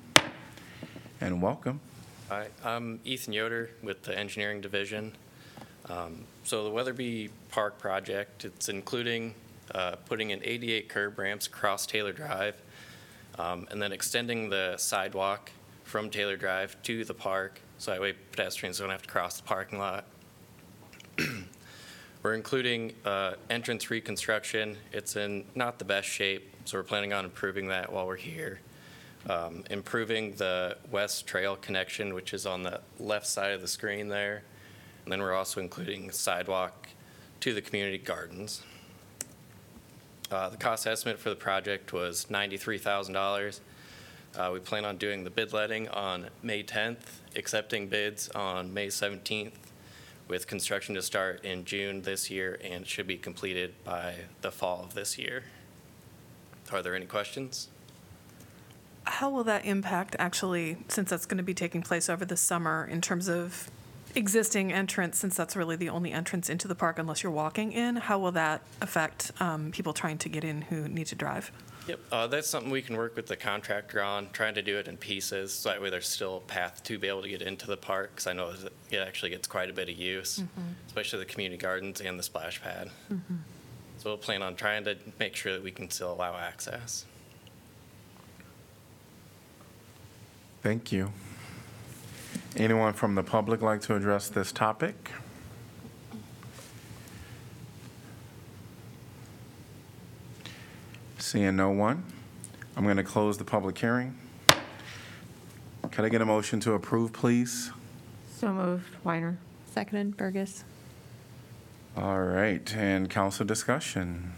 and welcome. Hi, I'm Ethan Yoder with the Engineering Division. Um, So the Wetherby Park project, it's including uh, putting in 88 curb ramps across Taylor Drive, um, and then extending the sidewalk from Taylor Drive to the park, so that way pedestrians don't have to cross the parking lot. We're including uh, entrance reconstruction. It's in not the best shape, so we're planning on improving that while we're here um, improving the west trail connection, which is on the left side of the screen there, And then we're also including sidewalk to the community gardens. Uh, The cost estimate for the project was $93,000. Uh, We plan on doing the bid letting on May 10th, accepting bids on May 17th, with construction to start in June this year and should be completed by the fall of this year. Are there any questions? How will that impact, actually, since that's going to be taking place over the summer, in terms of existing entrance, since that's really the only entrance into the park unless you're walking in? How will that affect um, people trying to get in who need to drive? Yep, uh, that's something we can work with the contractor on, trying to do it in pieces, so that way there's still a path to be able to get into the park, because I know that it actually gets quite a bit of use, Mhm. especially the community gardens and the splash pad. Mhm. So we'll plan on trying to make sure that we can still allow access. Thank you. Anyone from the public like to address this topic? Seeing no one, I'm going to close the public hearing. Can I get a motion to approve, please? So moved. Weiner. Seconded, Bergus. All right, and council discussion.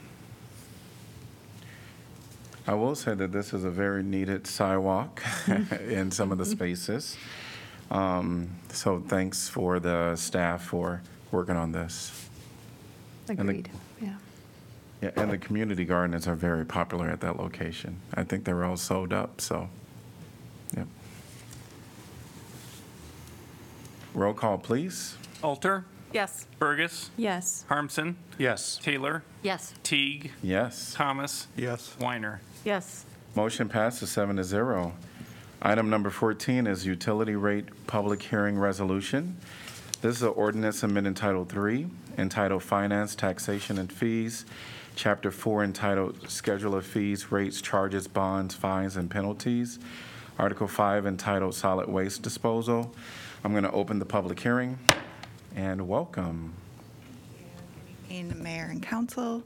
I will say that this is a very needed sidewalk in some of the spaces. Um, So thanks for the staff for working on this. And the- Agreed, yeah. Yeah, and the community gardens are very popular at that location. I think they're all sold up, so, yep. Roll call, please. Alter, Yes. Bergus, Yes. Harmsen. Yes. Taylor, Yes. Teague, Yes. Thomas, Yes. Weiner. Yes. Motion passes seven to zero. Item number 14 is utility rate public hearing resolution. This is an ordinance amending Title III entitled Finance, Taxation, and Fees, Chapter 4 entitled Schedule of Fees, Rates, Charges, Bonds, Fines, and Penalties, Article 5 entitled Solid Waste Disposal. I'm going to open the public hearing, and welcome. evening, Mayor and Council.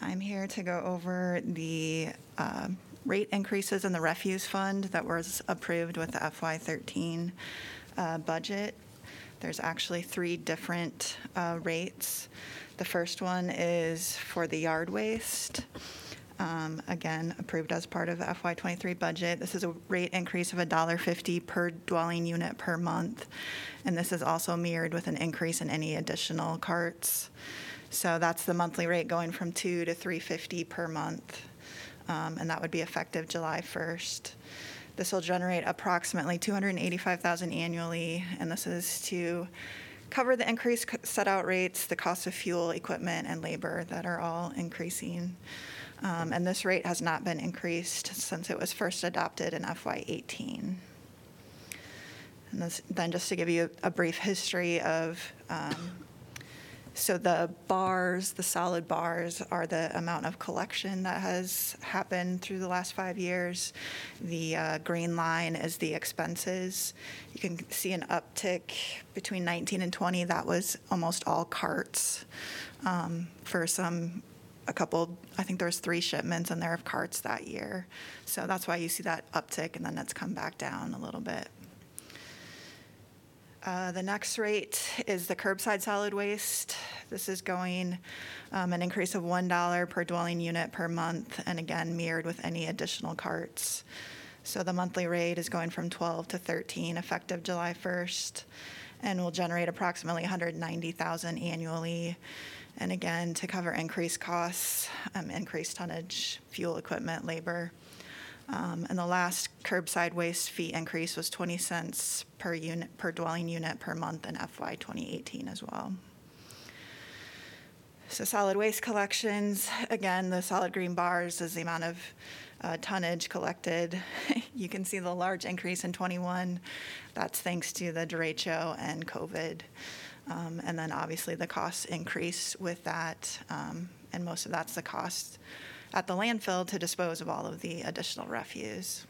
I'm here to go over the uh, rate increases in the refuse fund that was approved with the FY13 uh, budget. There's actually three different uh, rates. The first one is for the yard waste. Um, Again, approved as part of the FY23 budget. This is a rate increase of $1.50 per dwelling unit per month. And this is also mirrored with an increase in any additional carts. So that's the monthly rate going from 2 to 350 per month. Um, And that would be effective July 1st. This will generate approximately 285,000 annually, and this is to cover the increased c- set-out rates, the cost of fuel, equipment, and labor that are all increasing. Um, And this rate has not been increased since it was first adopted in FY18. And this, then just to give you a brief history of, um, so the bars, the solid bars are the amount of collection that has happened through the last five years. The uh, green line is the expenses. You can see an uptick between 19 and 20. That was almost all carts um, for some, a couple, I think there was three shipments in there of carts that year. So that's why you see that uptick and then it's come back down a little bit. Uh, The next rate is the curbside solid waste. This is going um, an increase of $1 per dwelling unit per month, and again, mirrored with any additional carts. So the monthly rate is going from 12 to 13, effective July 1st, and will generate approximately 190,000 annually. And again, to cover increased costs, um, increased tonnage, fuel, equipment, labor. Um, And the last curbside waste fee increase was 20 cents per unit, per dwelling unit per month in FY 2018 as well. So solid waste collections, again, the solid green bars is the amount of uh, tonnage collected. You can see the large increase in '21. That's thanks to the derecho and COVID. Um, And then obviously the costs increase with that, um, and most of that's the cost at the landfill to dispose of all of the additional refuse.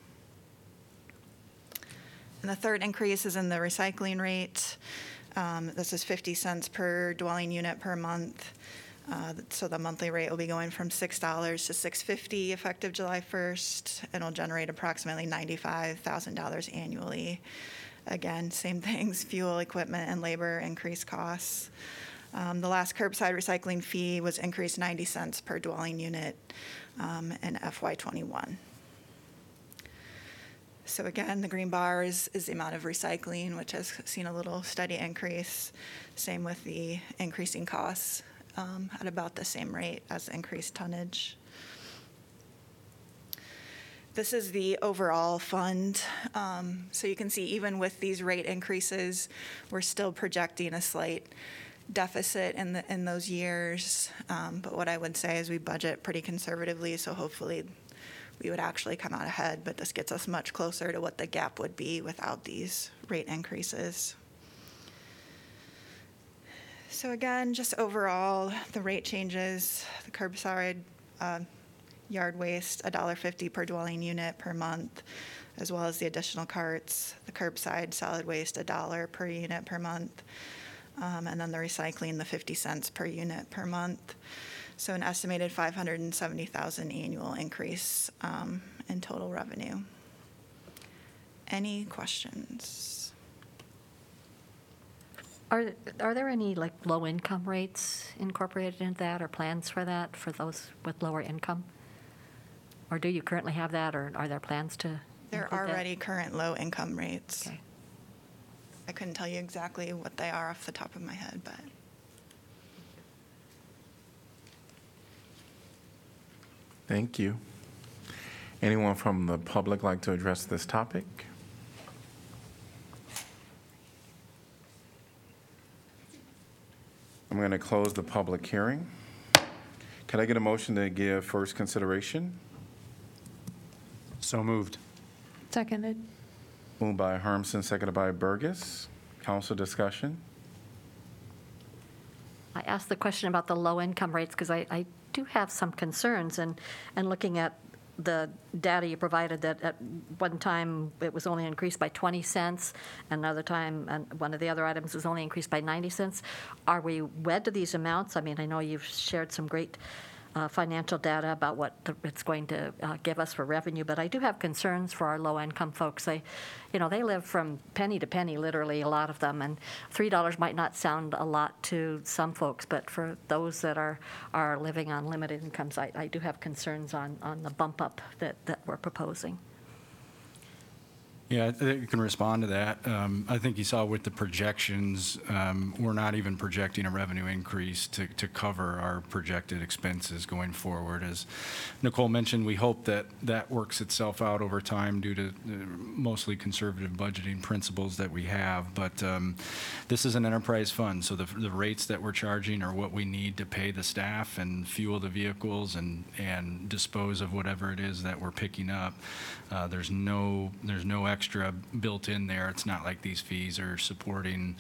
And the third increase is in the recycling rate. Um, This is 50 cents per dwelling unit per month. Uh, So the monthly rate will be going from $6 to $6.50 effective July 1st, and will generate approximately $95,000 annually. Again, same things, fuel, equipment, and labor increased costs. Um, The last curbside recycling fee was increased 90 cents per dwelling unit um, in FY '21. So again, the green bar is, is the amount of recycling, which has seen a little steady increase. Same with the increasing costs um, at about the same rate as increased tonnage. This is the overall fund. Um, So you can see even with these rate increases, we're still projecting a slight deficit in the, in those years. Um, But what I would say is we budget pretty conservatively, so hopefully we would actually come out ahead, but this gets us much closer to what the gap would be without these rate increases. So again, just overall, the rate changes, the curbside uh, yard waste, $1.50 per dwelling unit per month, as well as the additional carts, the curbside solid waste, a dollar per unit per month, um, and then the recycling, the 50 cents per unit per month. So an estimated 570,000 annual increase um, in total revenue. Any questions? Are, are there any, like, low-income rates incorporated into that, or plans for that, for those with lower income? Or do you currently have that, or are there plans to There are that? already current low income rates. Okay. I couldn't tell you exactly what they are off the top of my head, but Thank you. Anyone from the public like to address this topic? I'm going to close the public hearing. Can I get a motion to give first consideration? So moved. Seconded. Moved by Harmsen, seconded by Bergus. Council discussion? I asked the question about the low-income rates because I, I do have some concerns, and, and looking at the data you provided, that at one time it was only increased by 20 cents, another time, and one of the other items was only increased by 90 cents. Are we wed to these amounts? I mean, I know you've shared some great uh, financial data about what the- it's going to uh, give us for revenue, but I do have concerns for our low-income folks. They, you know, they live from penny to penny, literally, a lot of them, and $3 might not sound a lot to some folks, but for those that are, are living on limited incomes, I, I do have concerns on, on the bump up that, that we're proposing. Yeah, I think you can respond to that. Um, I think you saw with the projections, um, we're not even projecting a revenue increase to, to cover our projected expenses going forward. As Nicole mentioned, we hope that that works itself out over time due to the mostly conservative budgeting principles that we have. But um, this is an enterprise fund, so the, the rates that we're charging are what we need to pay the staff and fuel the vehicles and, and dispose of whatever it is that we're picking up. Uh, There's no, there's no extra built in there. It's not like these fees are supporting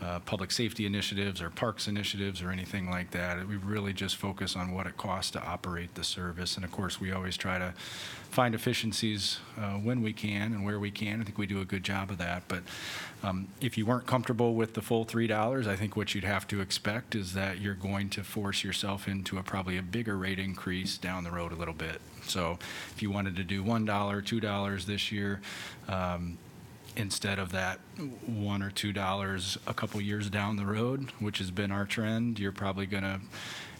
uh, public safety initiatives or parks initiatives or anything like that. We really just focus on what it costs to operate the service. And of course, we always try to find efficiencies uh, when we can and where we can. I think we do a good job of that. But um, if you weren't comfortable with the full $3, I think what you'd have to expect is that you're going to force yourself into a probably a bigger rate increase down the road a little bit. So if you wanted to do $1, $2 this year, um, instead of that one or two dollars a couple years down the road, which has been our trend, you're probably going to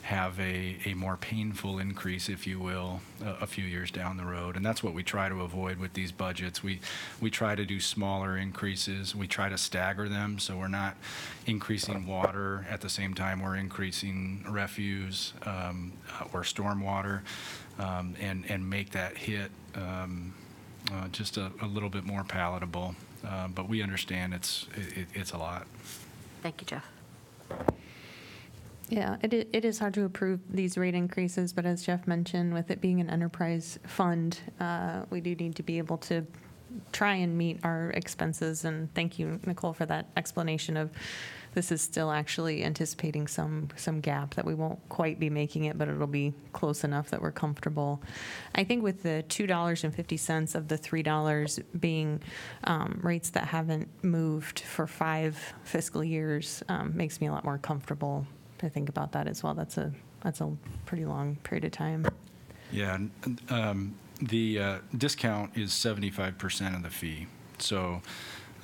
have a, a more painful increase, if you will, a, a few years down the road. And that's what we try to avoid with these budgets. We, we try to do smaller increases. We try to stagger them, so we're not increasing water at the same time we're increasing refuse um, or stormwater, um, and, and make that hit um, uh, just a, a little bit more palatable. Uh, But we understand it's, it, it's a lot. Thank you, Geoff. Yeah, it, it is hard to approve these rate increases, but as Geoff mentioned, with it being an enterprise fund, uh, we do need to be able to try and meet our expenses. And thank you, Nicole, for that explanation of this is still actually anticipating some, some gap that we won't quite be making it, but it'll be close enough that we're comfortable. I think with the $2.50 of the $3 being um, rates that haven't moved for five fiscal years um, makes me a lot more comfortable to think about that as well. That's a, that's a pretty long period of time. Yeah, and, um, the uh, discount is 75% of the fee. So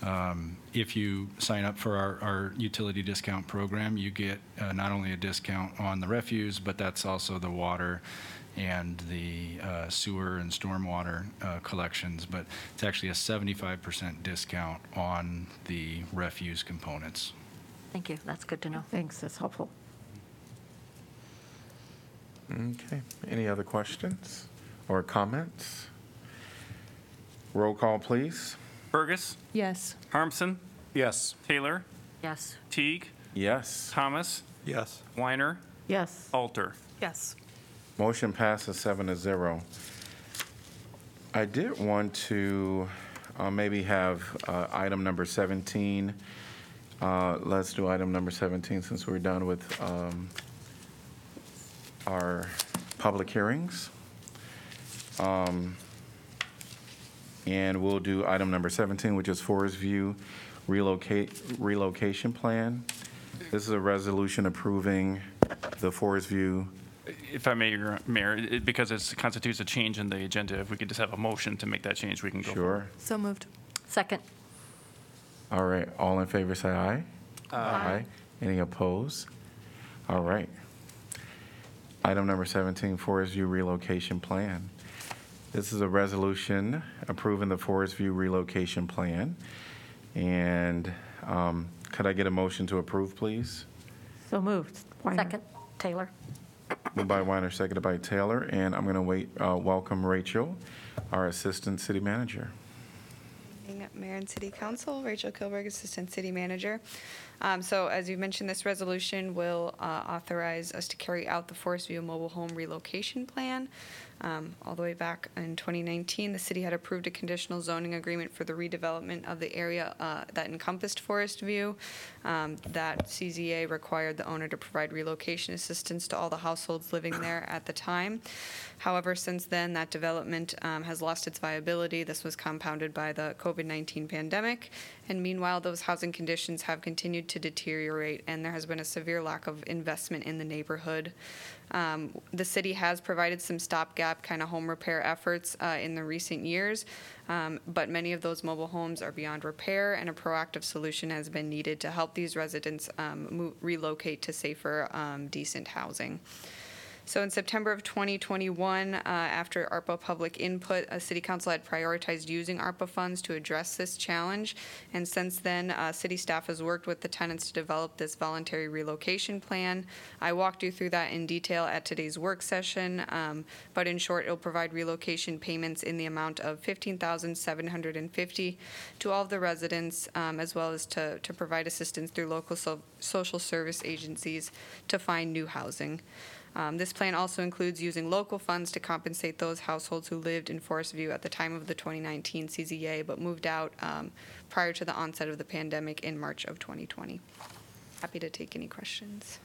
Um, If you sign up for our, our utility discount program, you get uh, not only a discount on the refuse, but that's also the water and the uh, sewer and stormwater uh, collections. But it's actually a 75% discount on the refuse components. Thank you, that's good to know. Thanks, that's helpful. Okay, any other questions or comments? Roll call, please. Bergus. Yes. Harmsen. Yes. Taylor. Yes. Teague. Yes. Thomas. Yes. Weiner. Yes. Alter. Yes. Motion passes seven to zero. I did want to uh, maybe have uh, item number 17. Uh, Let's do item number 17 since we're done with um, our public hearings. Um, And we'll do item number 17, which is Forest View relocate, relocation plan. This is a resolution approving the Forest View If I may, Your Mayor, it- because it constitutes a change in the agenda, if we could just have a motion to make that change, we can go. Sure. So moved. Second. All right, all in favor, say aye. Aye. Any opposed? All right. Item number 17, Forest View relocation plan. This is a resolution approving the Forest View relocation plan. And um, could I get a motion to approve, please? So moved. Weiner. Second. Taylor. Moved by Weiner, seconded by Taylor, and I'm going to wait, uh, welcome Rachel, our Assistant City Manager. Evening, Mayor and City Council, Rachel Kilburg, Assistant City Manager. Um, So as you mentioned, this resolution will uh, authorize us to carry out the Forest View Mobile Home Relocation Plan. Um, All the way back in 2019, the city had approved a conditional zoning agreement for the redevelopment of the area uh, that encompassed Forest View. Um, That CZA required the owner to provide relocation assistance to all the households living there at the time. However, since then, that development um, has lost its viability. This was compounded by the COVID-19 pandemic. And meanwhile, those housing conditions have continued to deteriorate, and there has been a severe lack of investment in the neighborhood. Um, The city has provided some stopgap kind of home repair efforts uh, in the recent years, um, but many of those mobile homes are beyond repair, and a proactive solution has been needed to help these residents um, mo- relocate to safer, um, decent housing. So in September of 2021, uh, after ARPA public input, uh, City Council had prioritized using ARPA funds to address this challenge. And since then, uh, city staff has worked with the tenants to develop this voluntary relocation plan. I walked you through that in detail at today's work session, um, but in short, it'll provide relocation payments in the amount of 15750 to all of the residents, um, as well as to, to provide assistance through local so- social service agencies to find new housing. Um, This plan also includes using local funds to compensate those households who lived in Forest View at the time of the 2019 CZA but moved out um, prior to the onset of the pandemic in March of 2020. Happy to take any questions.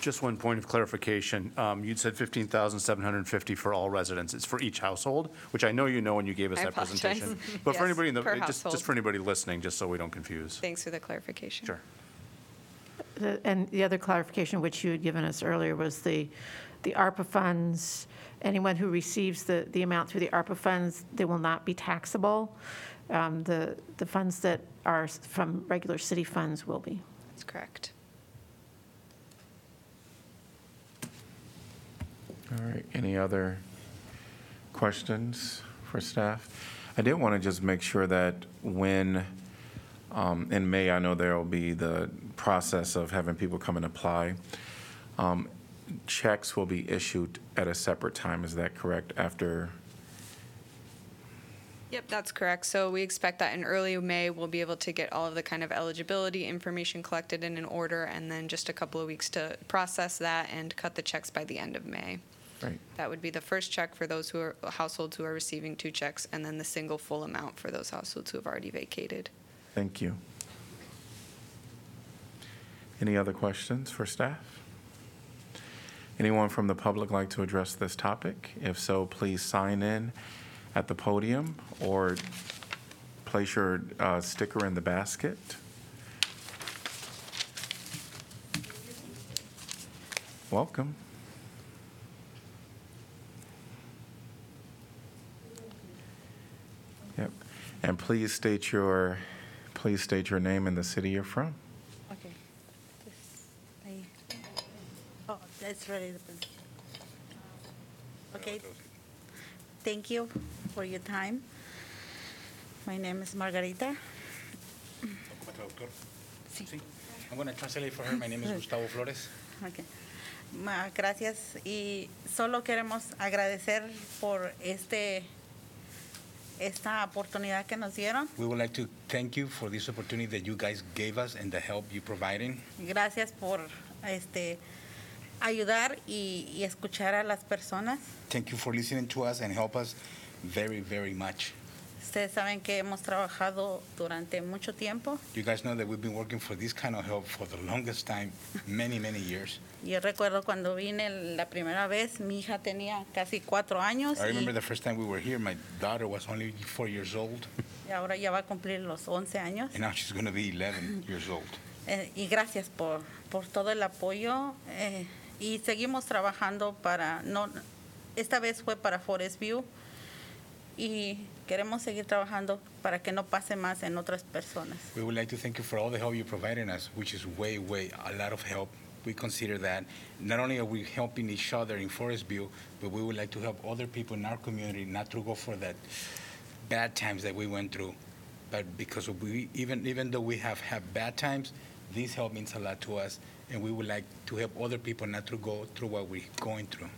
Just one point of clarification. Um, You'd said 15,750 for all residents. It's for each household, which I know you know when you gave us I that presentation. apologize. But for Yes, anybody in the, per just, just for anybody listening, just so we don't confuse. Thanks for the clarification. Sure. The- And the other clarification which you had given us earlier was the, the ARPA funds, anyone who receives the, the amount through the ARPA funds, they will not be taxable. Um, The, the funds that are s- from regular city funds will be. That's correct. All right, any other questions for staff? I did want to just make sure that when, um, in May, I know there will be the process of having people come and apply. Um, Checks will be issued at a separate time, is that correct, after? Yep, that's correct. So we expect that in early May, we'll be able to get all of the kind of eligibility information collected in an order, and then just a couple of weeks to process that and cut the checks by the end of May. Right. That would be the first check for those who are, households who are receiving two checks, and then the single full amount for those households who have already vacated. Thank you. Any other questions for staff? Anyone from the public like to address this topic? If so, please sign in at the podium or place your uh, sticker in the basket. Welcome. Yep. And please state your Please state your name and the city you're from. That's ready. Okay. Thank you for your time. My name is Margarita. Sí. I'm going to translate for her. My name is Gustavo Flores. Okay. Ma- Gracias y solo queremos agradecer por este esta oportunidad que nos dieron. We would like to thank you for this opportunity that you guys gave us and the help you providing. Gracias por este ayudar y, y escuchar a las personas. Thank you for listening to us and help us very, very much. Ustedes saben que hemos trabajado durante mucho tiempo. You guys know that we've been working for this kind of help for the longest time, many, many years. Yo recuerdo cuando vine la primera vez, mi hija tenía casi cuatro años I remember the first time we were here, my daughter was only four years old, y ahora ya va a cumplir los 11 años. and now she's going to be 11 years old. Eh, y gracias por, por todo el apoyo eh, y seguimos trabajando para, no, esta vez fue para Forest View y queremos seguir trabajando para que no pase más en otras personas. We would like to thank you for all the help you're providing us, which is way, way, a lot of help. We consider that not only are we helping each other in Forest View, but we would like to help other people in our community not to go for that bad times that we went through. But because we, even, even though we have had bad times, this help means a lot to us, and we would like to help other people not to go through what we're going through.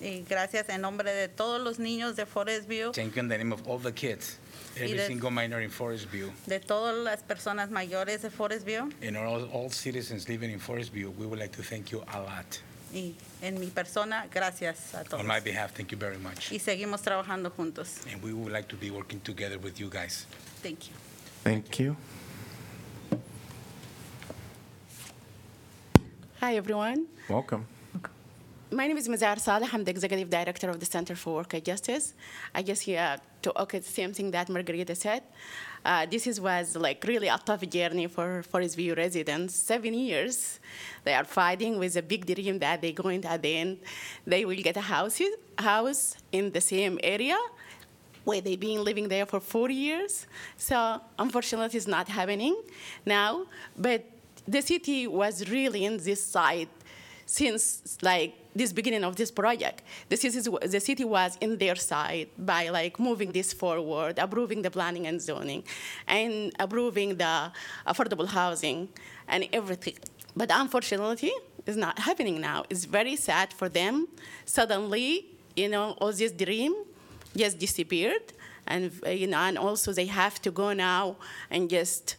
Y gracias en nombre de todos los niños de Forest View, Thank you in the name of all the kids, every de- single minor in Forest View, de todas las personas mayores de Forest View and all, all citizens living in Forest View, we would like to thank you a lot. y en mi persona, gracias a todos. On my behalf, thank you very much. Y seguimos trabajando juntos. And we would like to be working together with you guys. Thank you. Thank you. Hi, everyone. Welcome. My name is Mazahir Salih. I'm the executive director of the Center for Worker Justice. I guess here to echo the same thing that Margarita said. Uh, this is, was like really a tough journey for Forest View residents. Seven years, they are fighting with a big dream that they're going to at the end, they will get a house, house in the same area where they've been living there for 40 years. So unfortunately, it's not happening now. But the city was really in this side since like this beginning of this project. The city, the city was in their side by like moving this forward, approving the planning and zoning, and approving the affordable housing and everything. But unfortunately, it's not happening now. It's very sad for them. Suddenly, you know, all this dream just disappeared, and you know, and also they have to go now and just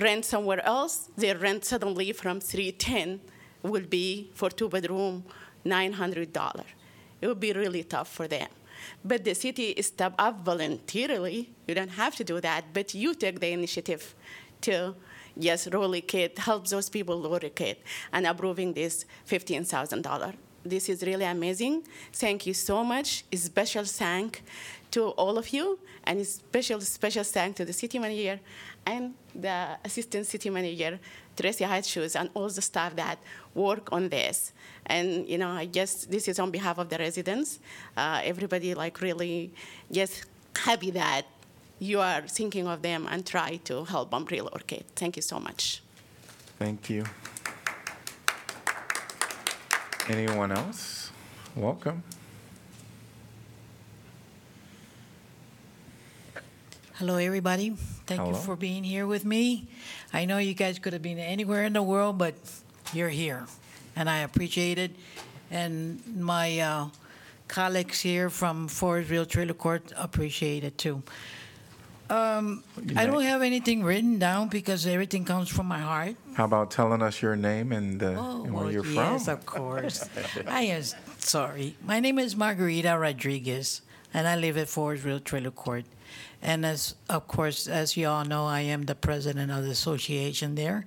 rent somewhere else. Their rent suddenly from 310 will be for two bedroom $900. It would be really tough for them. But the city step up voluntarily. You don't have to do that, but you take the initiative to just relocate, help those people relocate, and approving this $15,000. This is really amazing. Thank you so much. A special thank to all of you, and a special, special thank to the city manager and the assistant city manager, Tracy Shoes, and all the staff that work on this. And you know, I just this is on behalf of the residents. Uh, everybody like really just happy that you are thinking of them and try to help them relocate. Thank you so much. Thank you. Anyone else? Welcome. Hello, everybody. Thank you for being here with me. I know you guys could have been anywhere in the world, but you're here, and I appreciate it. And my uh, colleagues here from Forest View Trailer Court appreciate it too. Um, I don't have anything written down because everything comes from my heart. How about telling us your name and, uh, and where well, you're yes, from? Yes, of course. I am sorry. My name is Margarita Rodriguez, and I live at Forest View Trailer Court. And as of course, as you all know, I am the president of the association there,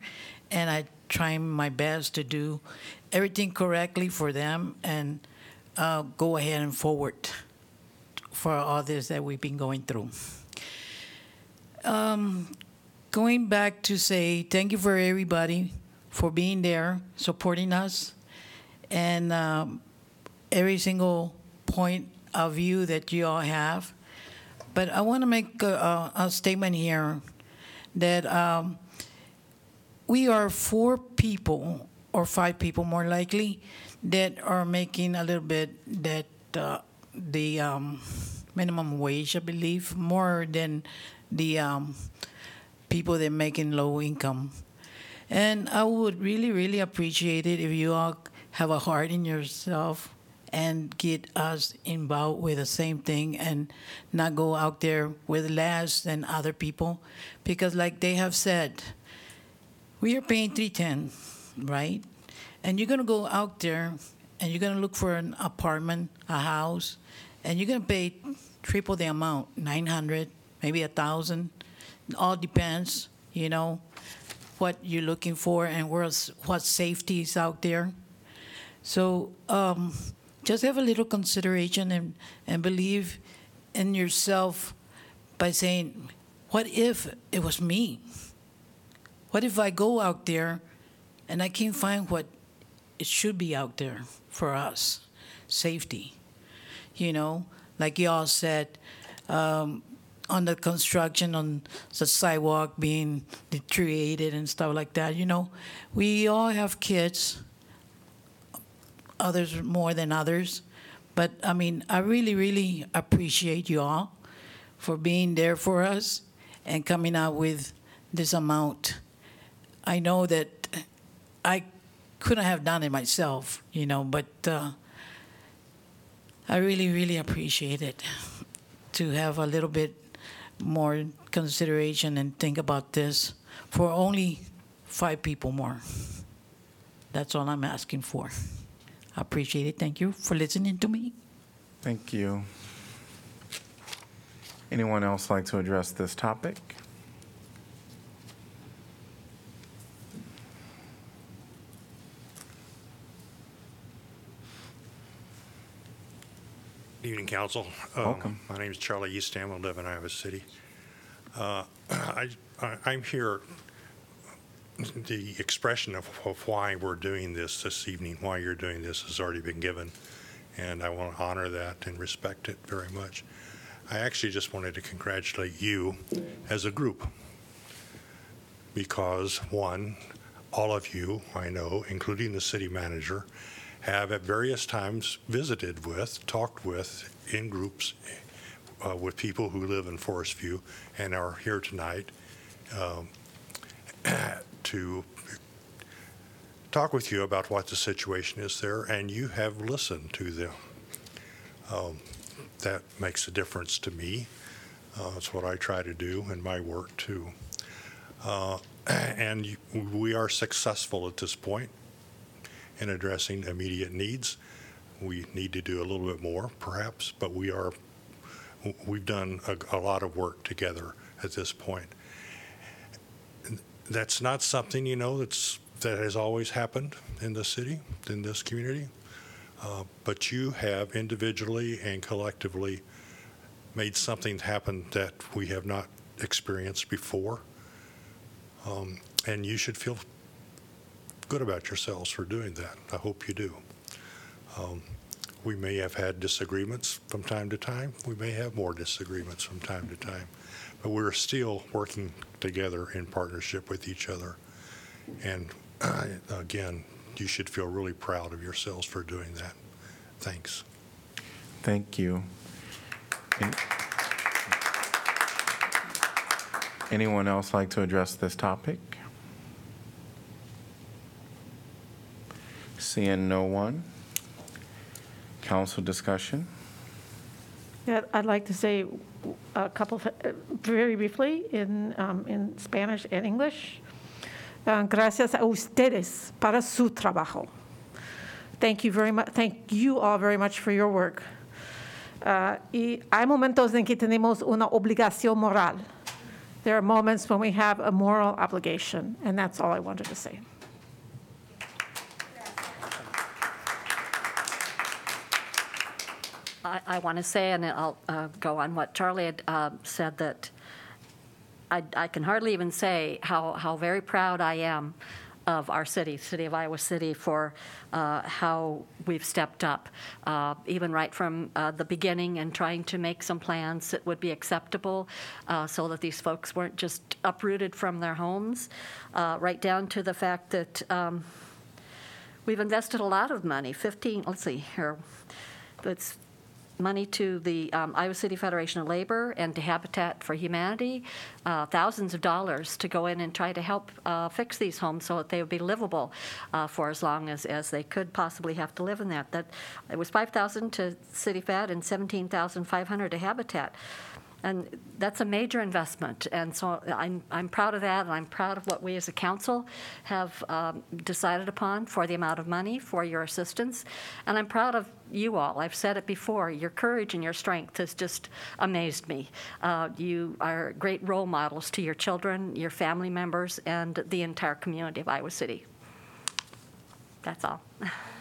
and I try my best to do everything correctly for them and uh, go ahead and forward for all this that we've been going through. Um, going back to say thank you for everybody for being there, supporting us, and um, every single point of view that you all have. But I want to make a, a, statement here that um, we are four people or five people more likely that are making a little bit that uh, the um, minimum wage, I believe, more than the um, people that making low income. And I would really, really appreciate it if you all have a heart in yourself and get us involved with the same thing and not go out there with less than other people. Because, like they have said, we are paying 310, right? And you're gonna go out there and you're gonna look for an apartment, a house, and you're gonna pay triple the amount, 900, maybe a thousand. All depends, you know, what you're looking for and where's what safety is out there. So um, just have a little consideration and, and believe in yourself by saying, what if it was me? What if I go out there and I can't find what it should be out there for us? Safety. You know, like y'all said, um, on the construction, on the sidewalk being deteriorated and stuff like that, you know, we all have kids, others more than others. But I mean, I really, really appreciate you all for being there for us and coming out with this amount. I know that I couldn't have done it myself, you know, but uh, I really, really appreciate it to have a little bit more consideration and think about this for only five people more. That's all I'm asking for. I appreciate it. Thank you for listening to me. Thank you. Anyone else like to address this topic? Good evening, council. Um, Welcome. My name is Charlie Eastham. I live in Iowa City. Uh, I, I- I'm here, the expression of of why we're doing this this evening, why you're doing this has already been given, and I want to honor that and respect it very much. I actually just wanted to congratulate you as a group, because, one, all of you, I know, including the city manager, have at various times visited with, talked with, in groups, uh, with people who live in Forest View and are here tonight um, to talk with you about what the situation is there, and you have listened to them. Um, That makes a difference to me. Uh, It's what I try to do in my work, too. Uh, And we are successful at this point in addressing immediate needs. We need to do a little bit more, perhaps, but we are, we've done a, a lot of work together at this point. That's not something, you know, that's, that has always happened in the city, in this community. Uh, But you have individually and collectively made something happen that we have not experienced before. Um, And you should feel good about yourselves for doing that. I hope you do. Um, We may have had disagreements from time to time. We may have more disagreements from time to time. But we're still working together in partnership with each other. And uh, again, you should feel really proud of yourselves for doing that. Thanks. Thank you. An- Anyone else like to address this topic? Seeing no one. Council discussion. Yeah, I'd like to say a couple, uh, very briefly, in, um, in Spanish and English. Uh, Gracias a ustedes para su trabajo. Thank you very much, thank you all very much for your work. Uh, Y hay momentos en que tenemos una obligación moral. There are moments when we have a moral obligation, and that's all I wanted to say. I, I want to say, and I'll uh, go on what Charlie had uh, said, that I, I can hardly even say how, how very proud I am of our city, City of Iowa City, for uh, how we've stepped up, uh, even right from uh, the beginning and trying to make some plans that would be acceptable uh, so that these folks weren't just uprooted from their homes, uh, right down to the fact that um, we've invested a lot of money, 15, let's see here, it's money to the um, Iowa City Federation of Labor and to Habitat for Humanity, uh, thousands of dollars to go in and try to help uh, fix these homes so that they would be livable uh, for as long as, as they could possibly have to live in that. That it was 5,000 to City Fed and 17,500 to Habitat. And that's a major investment. And so I'm, I'm proud of that, and I'm proud of what we as a council have um, decided upon for the amount of money, for your assistance. And I'm proud of you all. I've said it before. Your courage and your strength has just amazed me. Uh, you are great role models to your children, your family members, and the entire community of Iowa City. That's all.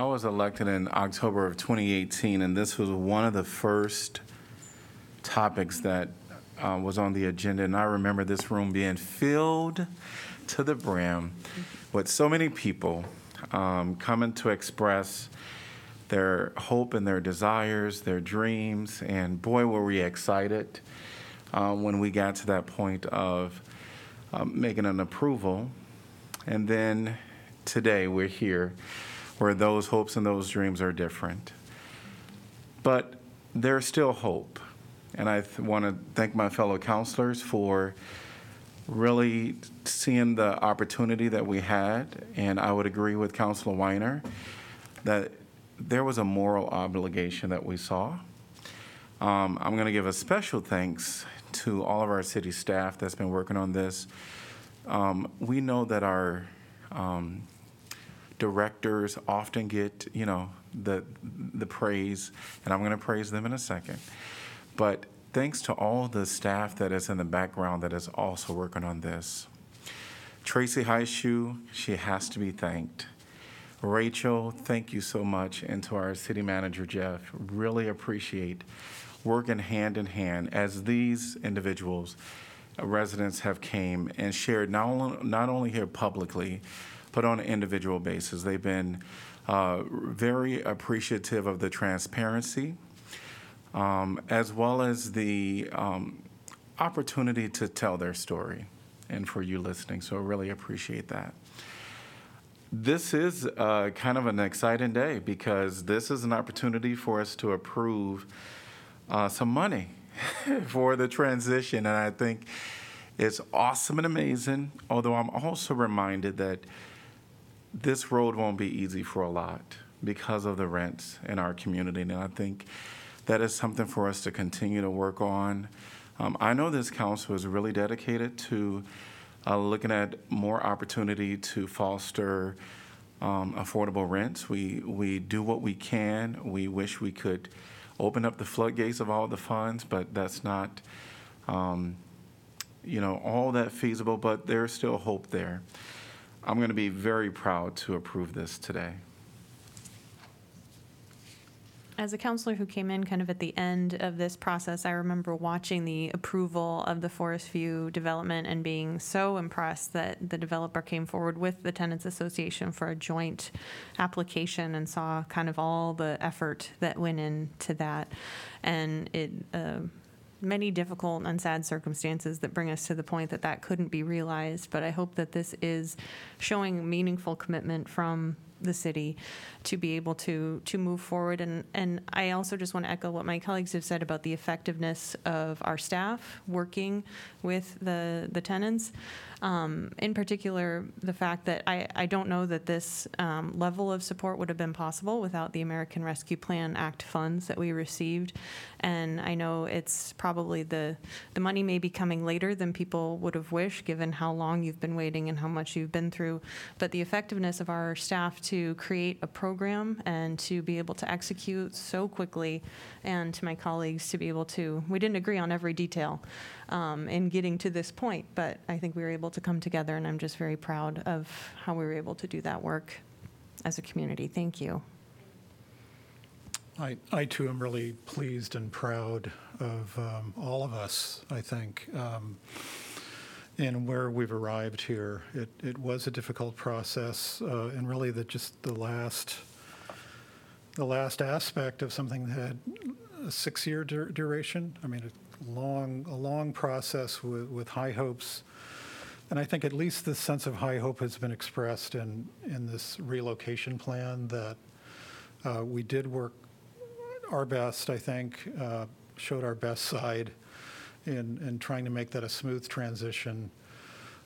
I was elected in October of 2018, and this was one of the first topics that uh, was on the agenda. And I remember this room being filled to the brim with so many people um, coming to express their hope and their desires, their dreams. And boy, were we excited um, when we got to that point of um, making an approval. And then today we're here where those hopes and those dreams are different. But there's still hope. And I th- want to thank my fellow councilors for really seeing the opportunity that we had. And I would agree with Councilor Weiner that there was a moral obligation that we saw. Um, I'm going to give a special thanks to all of our city staff that's been working on this. Um, we know that our um, directors often get, you know, the the praise, and I'm going to praise them in a second. But thanks to all the staff that is in the background that is also working on this. Tracy Hightshoe, she has to be thanked. Rachel, thank you so much, and to our city manager Geoff, really appreciate working hand in hand as these individuals, uh, residents have came and shared not only, not only here publicly, but on an individual basis. They've been uh, very appreciative of the transparency, um, as well as the um, opportunity to tell their story, and for you listening. So I really appreciate that. This is uh, kind of an exciting day because this is an opportunity for us to approve uh, some money for the transition, and I think it's awesome and amazing. Although I'm also reminded that this road won't be easy for a lot because of the rents in our community. And I think that is something for us to continue to work on. Um, I know this council is really dedicated to uh, looking at more opportunity to foster um, affordable rents. We, we do what we can. We wish we could open up the floodgates of all the funds, but that's not, um, you know, all that feasible, but there's still hope there. I'm going to be very proud to approve this today. As a councilor who came in kind of at the end of this process, I remember watching the approval of the Forest View development and being so impressed that the developer came forward with the Tenants Association for a joint application and saw kind of all the effort that went into that. And it, uh, many difficult and sad circumstances that bring us to the point that that couldn't be realized. But I hope that this is showing meaningful commitment from the city to be able to to move forward. And and I also just want to echo what my colleagues have said about the effectiveness of our staff working with the the tenants. Um, in particular the fact that I, I don't know that this um, level of support would have been possible without the American Rescue Plan Act funds that we received. And I know it's probably the the money may be coming later than people would have wished given how long you've been waiting and how much you've been through. But the effectiveness of our staff to create a program and to be able to execute so quickly, and to my colleagues to be able to, we didn't agree on every detail um, in getting to this point, but I think we were able to come together, and I'm just very proud of how we were able to do that work as a community. Thank you. I, I too am really pleased and proud of um, all of us, I think, um, in where we've arrived here. It, it was a difficult process, uh, and really the, just the last, the last aspect of something that had a six-year dur- duration. I mean, a long, a long process with, with high hopes. And I think at least this sense of high hope has been expressed in, in this relocation plan that uh, we did work our best, I think, uh, showed our best side in, in trying to make that a smooth transition.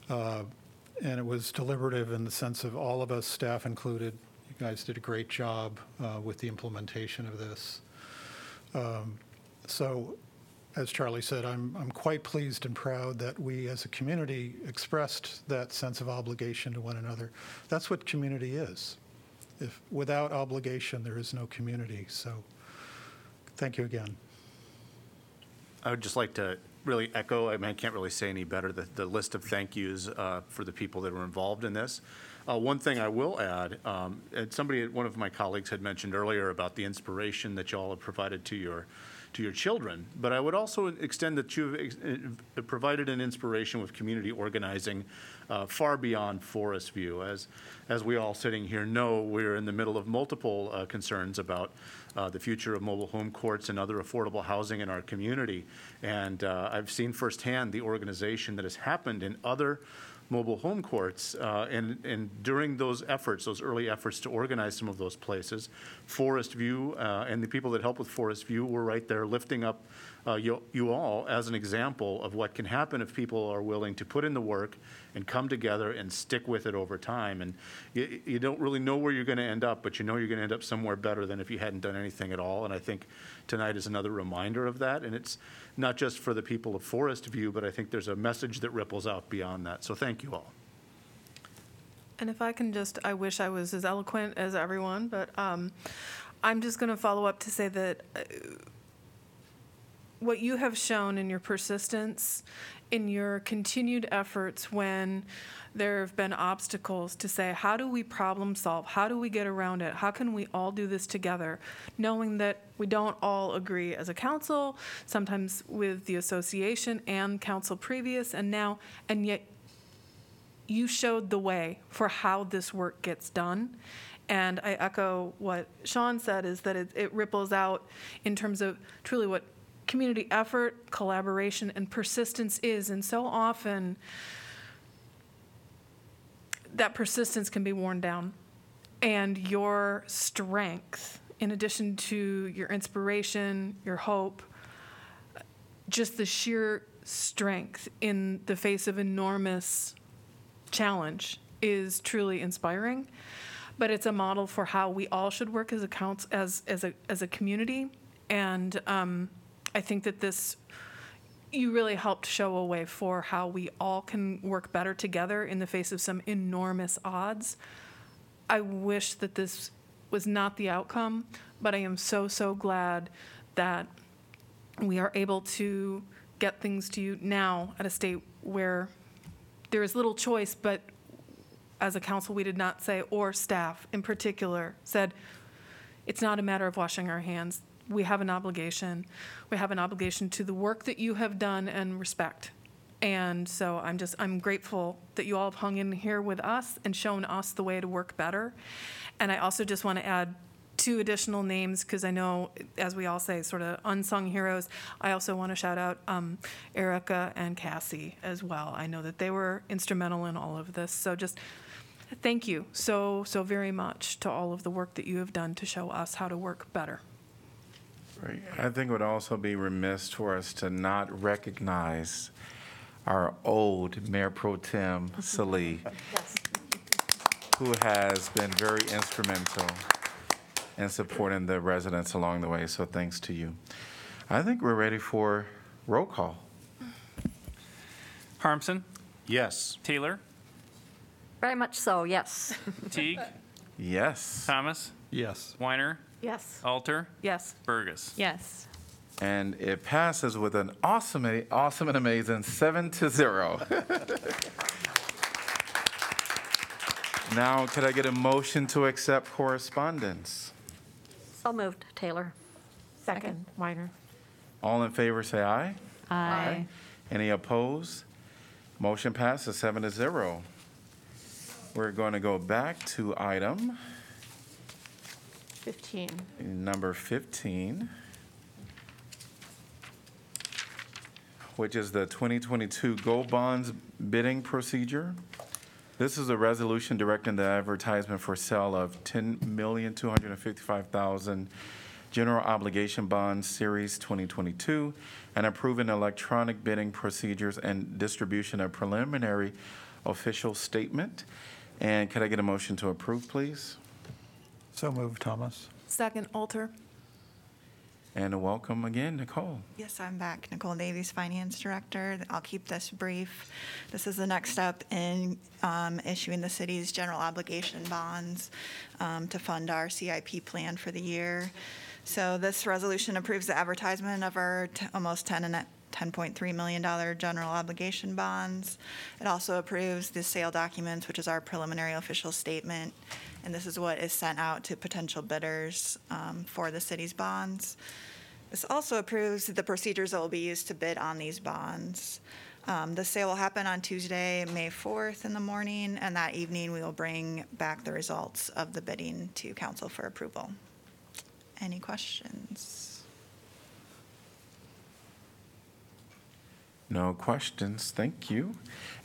Uh, And it was deliberative in the sense of all of us, staff included. You guys did a great job uh, with the implementation of this. Um, So, as Charlie said, I'm, I'm quite pleased and proud that we as a community expressed that sense of obligation to one another. That's what community is. If, without obligation, there is no community. So, thank you again. I would just like to really echo, I mean, I can't really say any better, the, the list of thank yous uh, for the people that were involved in this. Uh, One thing I will add, um, and somebody, one of my colleagues had mentioned earlier about the inspiration that y'all have provided to your, to your children, but I would also extend that you've ex- uh, provided an inspiration with community organizing uh, far beyond Forest View. As, as we all sitting here know, we're in the middle of multiple uh, concerns about uh, the future of mobile home courts and other affordable housing in our community. And uh, I've seen firsthand the organization that has happened in other mobile home courts. uh, And, and during those efforts, those early efforts to organize some of those places, Forest View uh, and the people that help with Forest View were right there lifting up uh, you you all as an example of what can happen if people are willing to put in the work and come together and stick with it over time. And you, you don't really know where you're going to end up, but you know you're going to end up somewhere better than if you hadn't done anything at all. And I think tonight is another reminder of that. And it's not just for the people of Forest View, but I think there's a message that ripples out beyond that. So thank you all. And if I can just, I wish I was as eloquent as everyone, but um, I'm just going to follow up to say that uh, what you have shown in your persistence, in your continued efforts when there have been obstacles to say, how do we problem solve? How do we get around it? How can we all do this together? Knowing that we don't all agree as a council, sometimes with the association and council previous and now, and yet you showed the way for how this work gets done. And I echo what Sean said is that it, it ripples out in terms of truly what community effort, collaboration, and persistence is. And so often, that persistence can be worn down. And your strength, in addition to your inspiration, your hope, just the sheer strength in the face of enormous challenge is truly inspiring. But it's a model for how we all should work as accounts as, as a, as a community. And um, I think that this, you really helped show a way for how we all can work better together in the face of some enormous odds. I wish that this was not the outcome, but I am so, so glad that we are able to get things to you now at a state where there is little choice, but as a council, we did not say, or staff in particular, said, it's not a matter of washing our hands. We have an obligation. We have an obligation to the work that you have done and respect. And so I'm just, I'm grateful that you all have hung in here with us and shown us the way to work better. And I also just want to add two additional names because I know, as we all say, sort of unsung heroes. I also want to shout out um, Erica and Cassie as well. I know that they were instrumental in all of this. So just thank you so, so very much to all of the work that you have done to show us how to work better. Right. I think it would also be remiss for us to not recognize our old Mayor Pro Tem, Salih, who has been very instrumental in supporting the residents along the way. So thanks to you. I think we're ready for roll call. Harmsen, Yes. Taylor, Very much so, yes. Teague, Yes. Thomas, Yes. Weiner, Yes. Alter, Yes. Bergus. Yes. And it passes with an awesome, awesome and amazing seven to zero. Now, could I get a motion to accept correspondence? So moved, Taylor. Second, Weiner. All in favor, say aye. Aye. Any opposed? Motion passes seven to zero. We're going to go back to item 15. number 15, which is the 2022 GO Bonds bidding procedure. This is a resolution directing the advertisement for sale of 10255000 general obligation bonds, Series 2022, and approving electronic bidding procedures and distribution of preliminary official statement. And could I get a motion to approve, please? So moved, Thomas. Second, Alter. And a welcome again, Nicole. Yes, I'm back. Nicole Davies, Finance Director. I'll keep this brief. This is the next step in um, issuing the city's general obligation bonds um, to fund our CIP plan for the year. So this resolution approves the advertisement of our t- almost 10 and a- $10.3 million general obligation bonds. It also approves the sale documents, which is our preliminary official statement. And this is what is sent out to potential bidders um, for the city's bonds. This also approves the procedures that will be used to bid on these bonds. Um, The sale will happen on Tuesday, May 4th in the morning, and that evening, we will bring back the results of the bidding to council for approval. Any questions? No questions, thank you.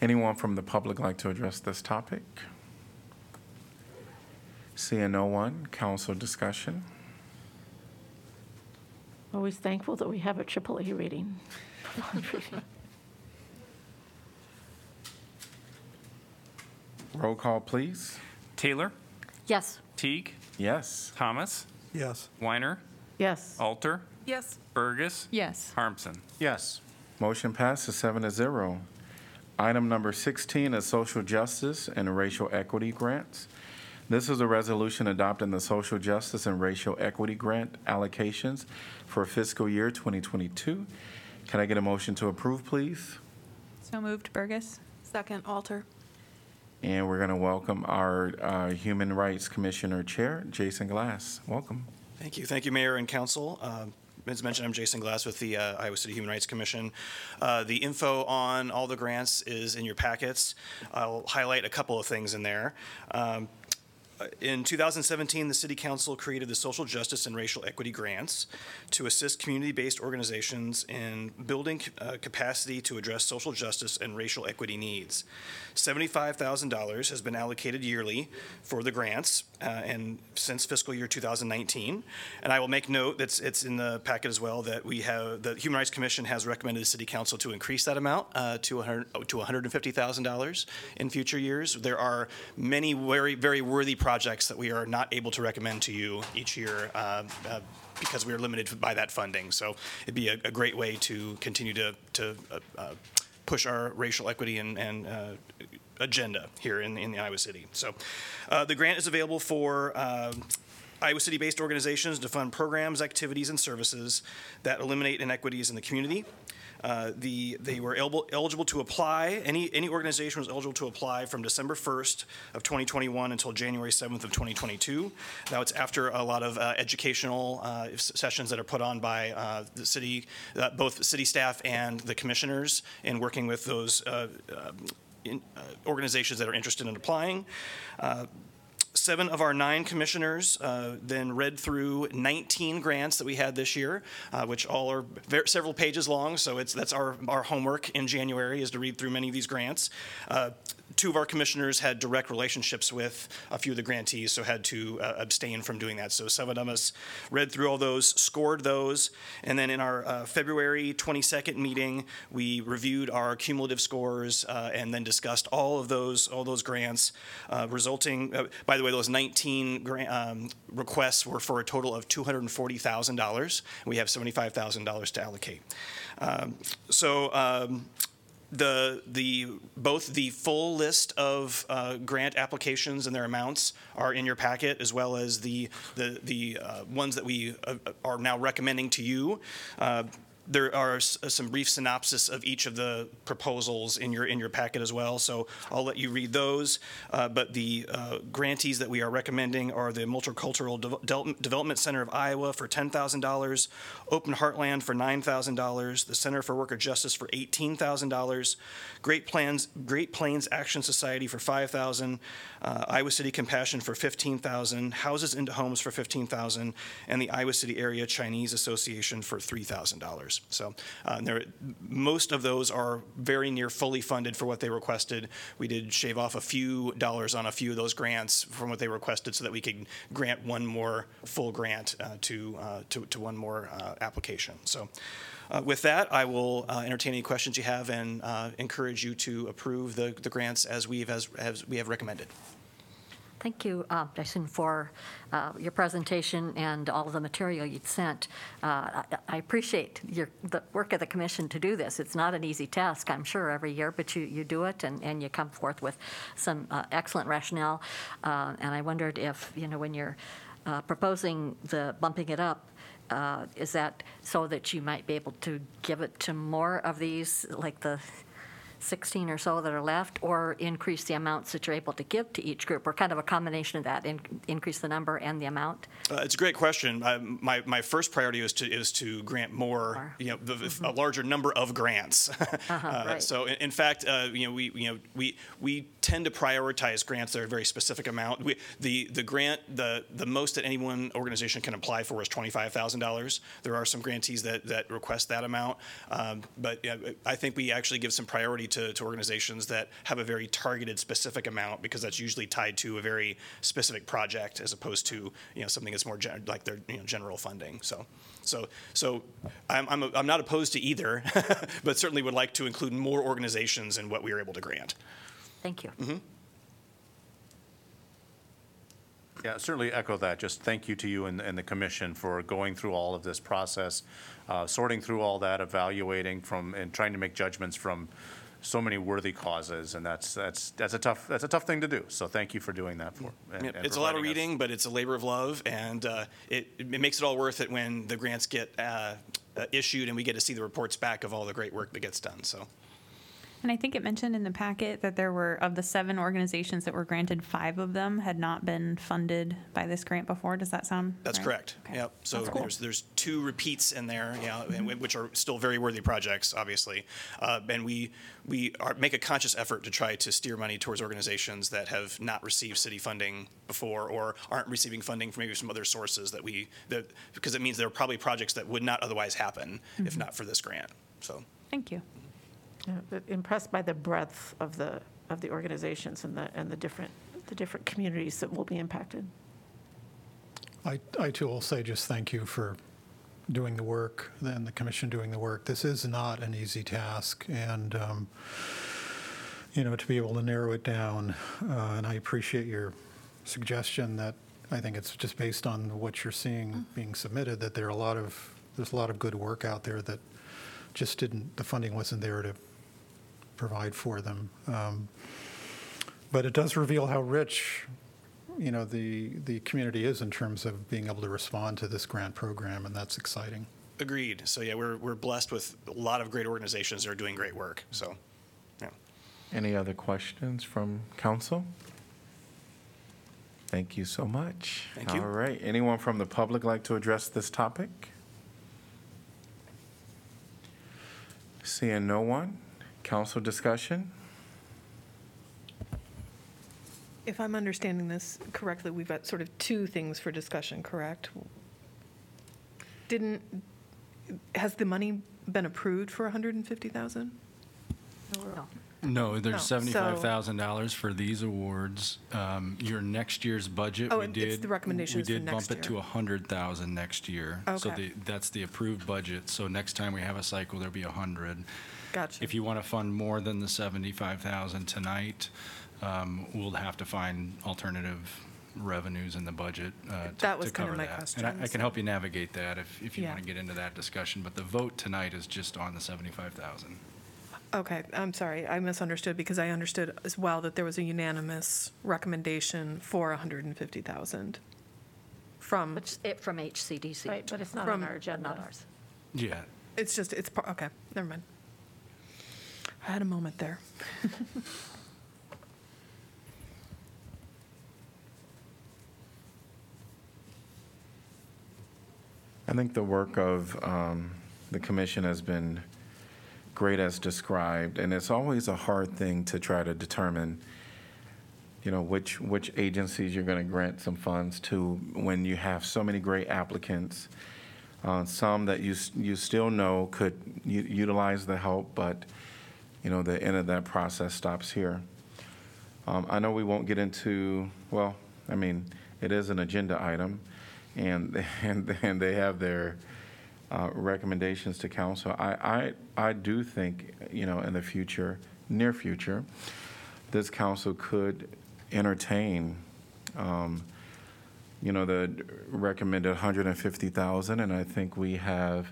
Anyone from the public like to address this topic? Seeing no one, council discussion. Always thankful that we have a AAA rating. Roll call, please. Taylor, Yes. Teague, Yes. Thomas, Yes. Weiner, Yes. Alter, Yes. Bergus, Yes. Harmsen. Yes. Motion passes seven to zero. Item number 16 is social justice and racial equity grants. This is a resolution adopting the social justice and racial equity grant allocations for fiscal year 2022. Can I get a motion to approve, please? So moved, Bergus. Second, Alter. And we're going to welcome our uh, Human Rights Commissioner Chair, Jason Glass. Welcome. Thank you. Thank you, Mayor and Council. Um, As mentioned, I'm Jason Glass with the uh, Iowa City Human Rights Commission. Uh, The info on all the grants is in your packets. I'll highlight a couple of things in there. Um, in 2017, the City Council created the Social Justice and Racial Equity Grants to assist community-based organizations in building uh, capacity to address social justice and racial equity needs. $75,000 has been allocated yearly for the grants, uh, and since fiscal year 2019. And I will make note that it's in the packet as well that we have the Human Rights Commission has recommended the City Council to increase that amount uh, to 100 oh, to 150,000 dollars in future years. There are many very very worthy projects that we are not able to recommend to you each year. Uh, uh, because we are limited by that funding. So it'd be a, a great way to continue to, to uh, uh, push our racial equity and, and uh, agenda here in, in the Iowa City. So uh, the grant is available for Iowa City-based organizations to fund programs, activities, and services that eliminate inequities in the community. Uh, The, they were eligible, to apply, any, any organization was eligible to apply from December 1st of 2021 until January 7th of 2022. Now, it's after a lot of uh, educational uh, sessions that are put on by uh, the city, uh, both city staff and the commissioners in working with those um, in- organizations that are interested in applying. Seven of our nine commissioners uh, then read through 19 grants that we had this year, uh, which all are ver- several pages long. So it's that's our our homework in January is to read through many of these grants. Uh, Two of our commissioners had direct relationships with a few of the grantees, so had to uh, abstain from doing that. So seven of us read through all those, scored those, and then in our uh, February 22nd meeting, we reviewed our cumulative scores uh, and then discussed all of those all those grants, uh, resulting. Uh, by the way, those 19 grant, um, requests were for a total of $240,000. We have $75,000 to allocate. Um, so. Um, the, the, both the full list of uh, grant applications and their amounts are in your packet, as well as the, the, the uh, ones that we uh, are now recommending to you. Uh, There are some brief synopsis of each of the proposals in your, in your packet as well, so I'll let you read those. Uh, But the uh, grantees that we are recommending are the Multicultural Del- Development Center of Iowa for $10,000, Open Heartland for $9,000, the Center for Worker Justice for $18,000, Great Plans, Great Plains Action Society for $5,000, uh, Iowa City Compassion for $15,000, Houses into Homes for $15,000, and the Iowa City Area Chinese Association for $3,000. So uh, there, most of those are very near fully funded for what they requested. We did shave off a few dollars on a few of those grants from what they requested so that we could grant one more full grant uh, to, uh, to, to one more uh, application. So uh, with that, I will uh, entertain any questions you have and uh, encourage you to approve the, the grants as we've, as, as we have recommended. Thank you, uh, Jason, for uh, your presentation and all of the material you'd sent. Uh, I I appreciate your, the work of the commission to do this. It's not an easy task, I'm sure, every year, but you, you do it, and, and you come forth with some uh, excellent rationale. Uh, And I wondered if, you know, when you're uh, proposing the bumping it up, is that so that you might be able to give it to more of these, like the 16 or so that are left, or increase the amounts that you're able to give to each group, or kind of a combination of that, in- increase the number and the amount? Uh, It's a great question. Uh, My, my first priority is to, is to grant more, you know, the- a larger number of grants. Uh, right. So in, in fact, uh, you know, we, you know, we, we tend to prioritize grants that are a very specific amount. We, the, the grant, the, the most that any one organization can apply for is $25,000. There are some grantees that, that request that amount. Um, But yeah, I think we actually give some priority to, to organizations that have a very targeted, specific amount because that's usually tied to a very specific project as opposed to, you know, something that's more gen- like their, you know, general funding. So, so, so I'm, I'm, I'm not opposed to either, but certainly would like to include more organizations in what we are able to grant. Thank you. Mhm. Yeah, certainly echo that. Just thank you to you and, and the commission for going through all of this process, uh, sorting through all that, evaluating from, and trying to make judgments from so many worthy causes. And that's, that's, that's a tough, that's a tough thing to do. So thank you for doing that for. and- Yep, and It's a lot of providing us- reading, but it's a labor of love, and uh, it, it makes it all worth it when the grants get uh, issued and we get to see the reports back of all the great work that gets done, so. And I think it mentioned in the packet that there were, of the seven organizations that were granted, five of them had not been funded by this grant before. Does that sound That's right? correct. Yep. So That's cool. there's, there's two repeats in there, know, and which are still very worthy projects, obviously. Uh, And we, we are, make a conscious effort to try to steer money towards organizations that have not received city funding before or aren't receiving funding from maybe some other sources that we, that, because it means there are probably projects that would not otherwise happen if Mhm. not for this grant, so. Thank you. Yeah, Impressed by the breadth of the, of the organizations and the, and the different, the different communities that will be impacted. I, I too will say just thank you for doing the work, and the commission doing the work. This is not an easy task, and, um, you know, to be able to narrow it down, uh, and I appreciate your suggestion that, I think it's just based on what you're seeing being submitted, that there are a lot of, there's a lot of good work out there that just didn't, the funding wasn't there to provide for them. Um, But it does reveal how rich, you know, the, the community is in terms of being able to respond to this grant program, and that's exciting. Agreed. So yeah, we're, we're blessed with a lot of great organizations that are doing great work, so, yeah. Any other questions from council? Thank you so much. Thank you. All right. Anyone from the public like to address this topic? Seeing no one, council discussion? If I'm understanding this correctly, we've got sort of two things for discussion, correct? Didn't, has the money been approved for 150,000? No. No, No, there's so- $75,000 for these awards. Um, Your next year's budget, Oh, we and it's did. the recommendation is for We did bump it to year. 100,000 next year. So Okay. the- that's the approved budget. So next time we have a cycle, there'll be 100. Gotcha. If you want to fund more than the 75,000 tonight, um, we'll have to find alternative revenues in the budget uh, to That was to kinda cover my that. question, And I- I so- can help you navigate that if, if you Yeah. want to get into that discussion. But the vote tonight is just on the 75,000. Okay, I'm sorry, I misunderstood because I understood as well that there was a unanimous recommendation for 150,000 from. It from HCDC. Right, but it's not From- on our agenda. Not ours. Yeah. It's just, it's, par- okay, never mind. I had a moment there. I think the work of um, the commission has been great as described, and it's always a hard thing to try to determine, you know, which, which agencies you're going to grant some funds to when you have so many great applicants, uh, some that you, you still know could u- utilize the help, but, you know, the end of that process stops here. Um, I know we won't get into, well, I mean, it is an agenda item, and, and, and they have their uh, recommendations to council. I, I, I do think, you know, in the future, near future, this council could entertain, um, you know, the recommended 150,000, and I think we have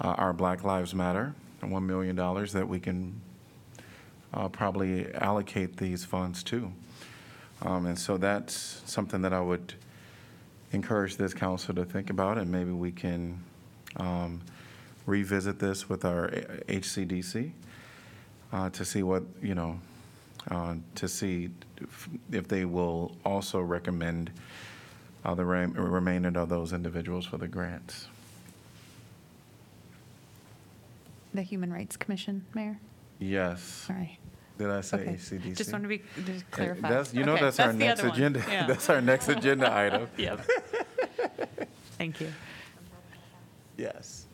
uh, our Black Lives Matter, $1 million that we can uh, probably allocate these funds to. Um, And so that's something that I would encourage this council to think about, and maybe we can um, revisit this with our HCDC uh, to see what, you know, uh, to see if- they will also recommend uh, the rem- remainder of those individuals for the grants. The Human Rights Commission, Mayor? Yes. Sorry. Did I say Okay. HCDC? Just want to be, just clarify. That's, you know, Okay, that's our the next other one. agenda, Yeah. that's our next agenda item. Yep. Thank you. Yes.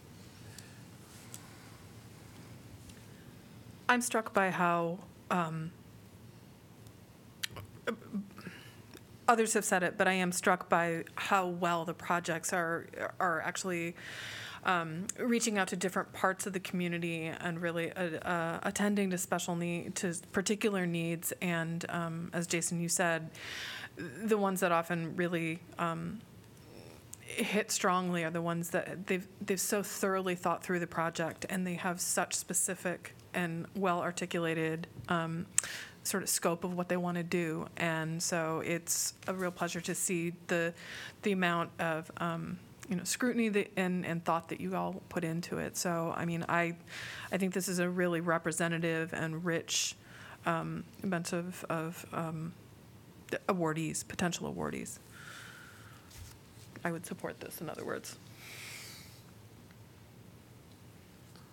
I'm struck by how um, others have said it, but I am struck by how well the projects are are actually um, reaching out to different parts of the community and really uh, uh, attending to special need to particular needs. And um, as Jason, you said, the ones that often really um, hit strongly are the ones that they've they've so thoroughly thought through the project and they have such specific and well articulated um, sort of scope of what they want to do and so it's a real pleasure to see the the amount of um, you know scrutiny that, and and thought that you all put into it so I mean I I think this is a really representative and rich um, bunch of of um, awardees potential awardees. I would support this, in other words.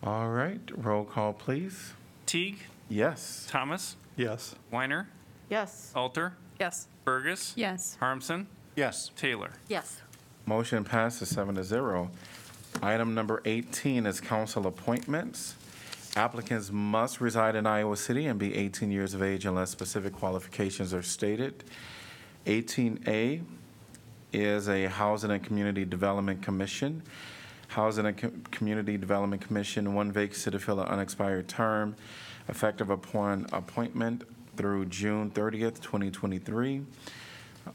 All right, roll call, please. Teague, Yes. Thomas, Yes. Weiner, Yes. Alter, Yes. Bergus, Yes. Harmsen, Yes. Taylor. Yes. Motion passes seven to zero. Item number 18 is council appointments. Applicants must reside in Iowa City and be 18 years of age unless specific qualifications are stated. 18A is a Housing and Community Development Commission. Housing and Com- Community Development Commission, one vacancy to fill an unexpired term, effective upon appointment through June 30th, 2023.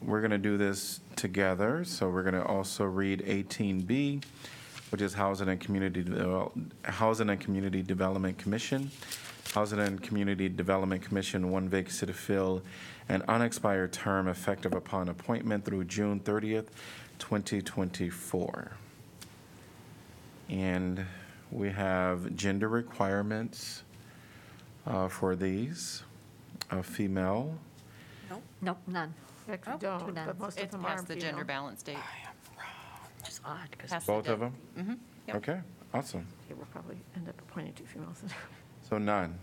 We're going to do this together, so we're going to also read 18B, which is Housing and Community, Devel- Housing and Community Development Commission. Housing and Community Development Commission, one vacancy to fill an unexpired term effective upon appointment through June 30th, 2024. And we have gender requirements uh, for these, a female, No, Nope, none. Actually Two don't, none. but most of It's them are past the gender balance date. Which is odd, because Past the both of gen- them? Mhm, yep. Okay, awesome. Okay, we'll probably end up appointing two females. So none.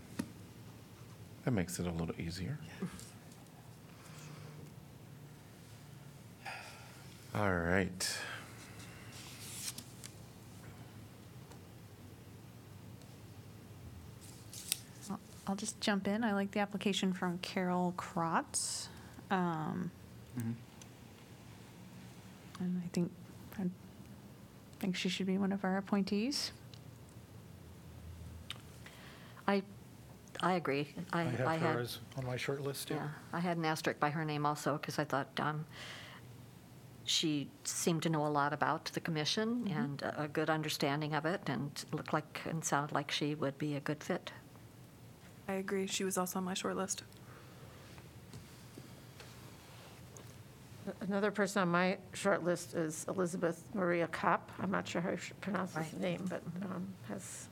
That makes it a little easier. All right. I'll- I'll just jump in. I like the application from Carol Krotz. Um, And I think, I think she should be one of our appointees. I, I agree. I, I I have her had, as on my short list, yeah, yeah. I had an asterisk by her name also, because I thought um, she seemed to know a lot about the commission Mhm. and a a good understanding of it, and looked like, and sounded like she would be a good fit. I agree. She was also on my short list. Another person on my short list is Elizabeth Maria Kopp. I'm not sure how you pronounce his name, but um, has,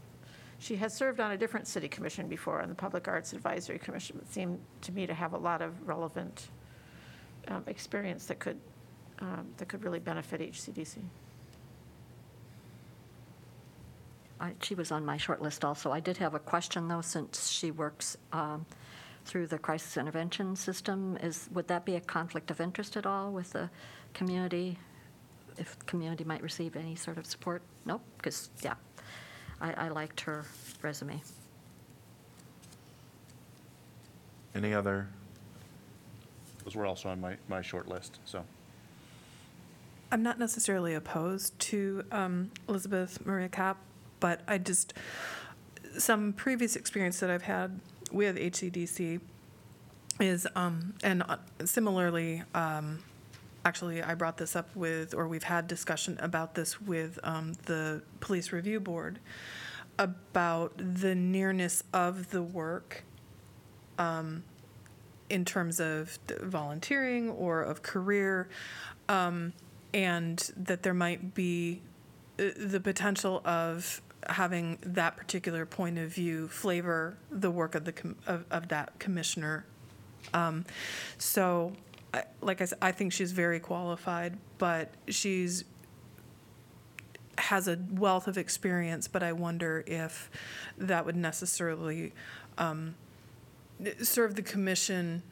she has served on a different city commission before, on the Public Arts Advisory Commission, but seemed to me to have a lot of relevant um, experience that could, um, that could really benefit HCDC. I- She was on my short list also. I did have a question, though, since she works um, through the crisis intervention system. Is, would that be a conflict of interest at all with the community? If the community might receive any sort of support? Nope, because, yeah, I, I liked her resume. Any other? Those were also on my, my short list, so. I'm not necessarily opposed to um, Elizabeth Maria Cap, but I just, some previous experience that I've had with HCDC is, um, and uh, similarly, um, actually, I brought this up with, or we've had discussion about this with um, the Police Review Board about the nearness of the work um, in terms of volunteering or of career, um, and that there might be uh, the potential of having that particular point of view flavor the work of the com- of, of that commissioner. Um, so, I, like I said, I think she's very qualified, but she's has a wealth of experience. But I wonder if that would necessarily um, serve the commission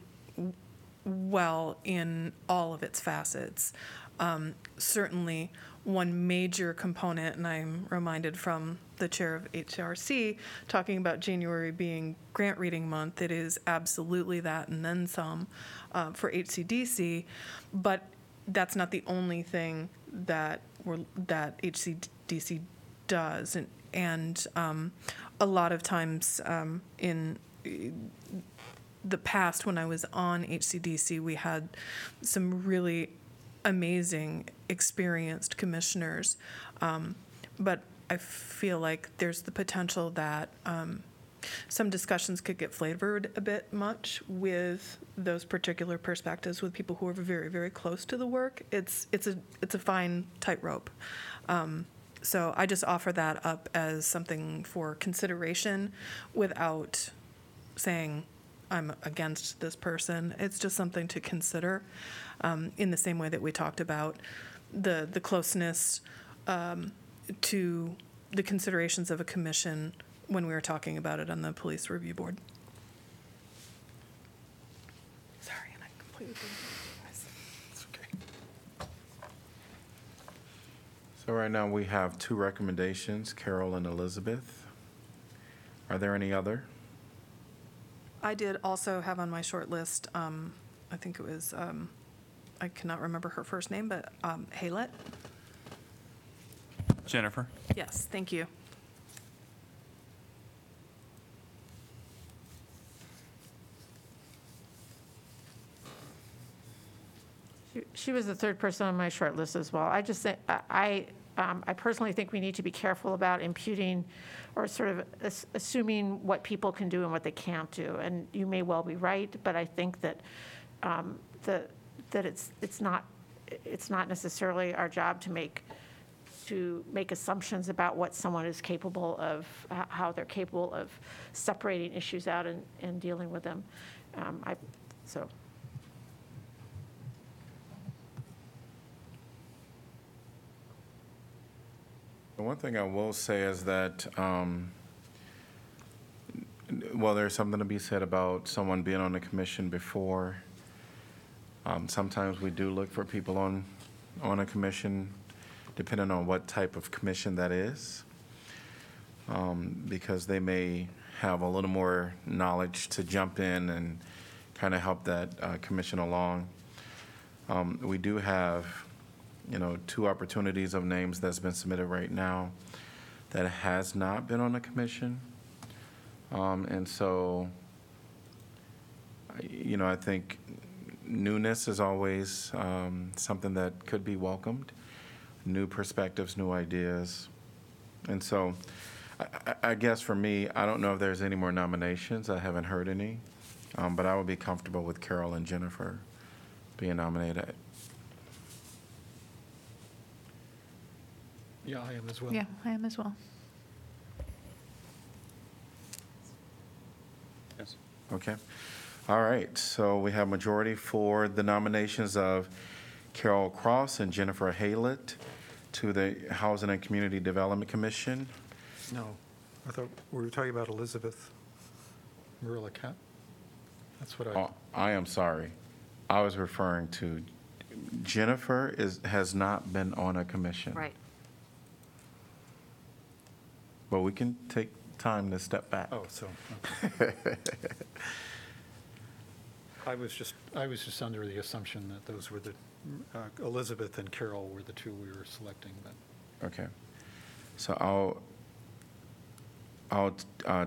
well in all of its facets. Um, certainly, one major component, and I'm reminded from the chair of HRC talking about January being grant reading month, it is absolutely that and then some uh, for HCDC, but that's not the only thing that we're, that HCDC does, and and um, a lot of times um, in the past when I was on HCDC, we had some really amazing, experienced commissioners. Um, but I feel like there's the potential that um, some discussions could get flavored a bit much with those particular perspectives with people who are very, very close to the work. It's it's a it's a fine tightrope. Um, so I just offer that up as something for consideration, without saying I'm against this person. It's just something to consider, um, in the same way that we talked about the the closeness um, to the considerations of a commission when we were talking about it on the police review board. Sorry, and I completely. It's okay. So right now, we have two recommendations, Carol and Elizabeth. Are there any other? I did also have on my short list, um, I think it was, um, I cannot remember her first name, but um, Haylet. Jennifer? Yes, thank you. She- She was the third person on my short list as well. I just think, I- I, um, I personally think we need to be careful about imputing or sort of as- assuming what people can do and what they can't do. And you may well be right, but I think that, um, the, that it's, it's not, it's not necessarily our job to make, to make assumptions about what someone is capable of, h- how they're capable of separating issues out and, and dealing with them. Um, I, so. The one thing I will say is that, um, well, there's something to be said about someone being on the commission before. Um, Sometimes we do look for people on, on a commission, depending on what type of commission that is, um, because they may have a little more knowledge to jump in and kind of help that uh, commission along. Um, We do have you know, two opportunities of names that's been submitted right now that has not been on the commission. Um, and so, you know, I think newness is always, um, something that could be welcomed. New perspectives, new ideas. And so, I, I, I guess for me, I don't know if there's any more nominations. I haven't heard any. Um, but I would be comfortable with Carol and Jennifer being nominated. Yeah, I am as well. Yeah, I am as well. Yes. Okay. All right, so we have majority for the nominations of Carol Cross and Jennifer Haylett to the Housing and Community Development Commission. No, I thought we were talking about Elizabeth Marilla Cap. That's what I, Oh, I am sorry. I was referring to Jennifer is, has not been on a commission. Right. But we can take time to step back. oh, so, I was just, I was just under the assumption that those were the, uh, Elizabeth and Carol were the two we were selecting, but Okay. So I'll, I'll, uh,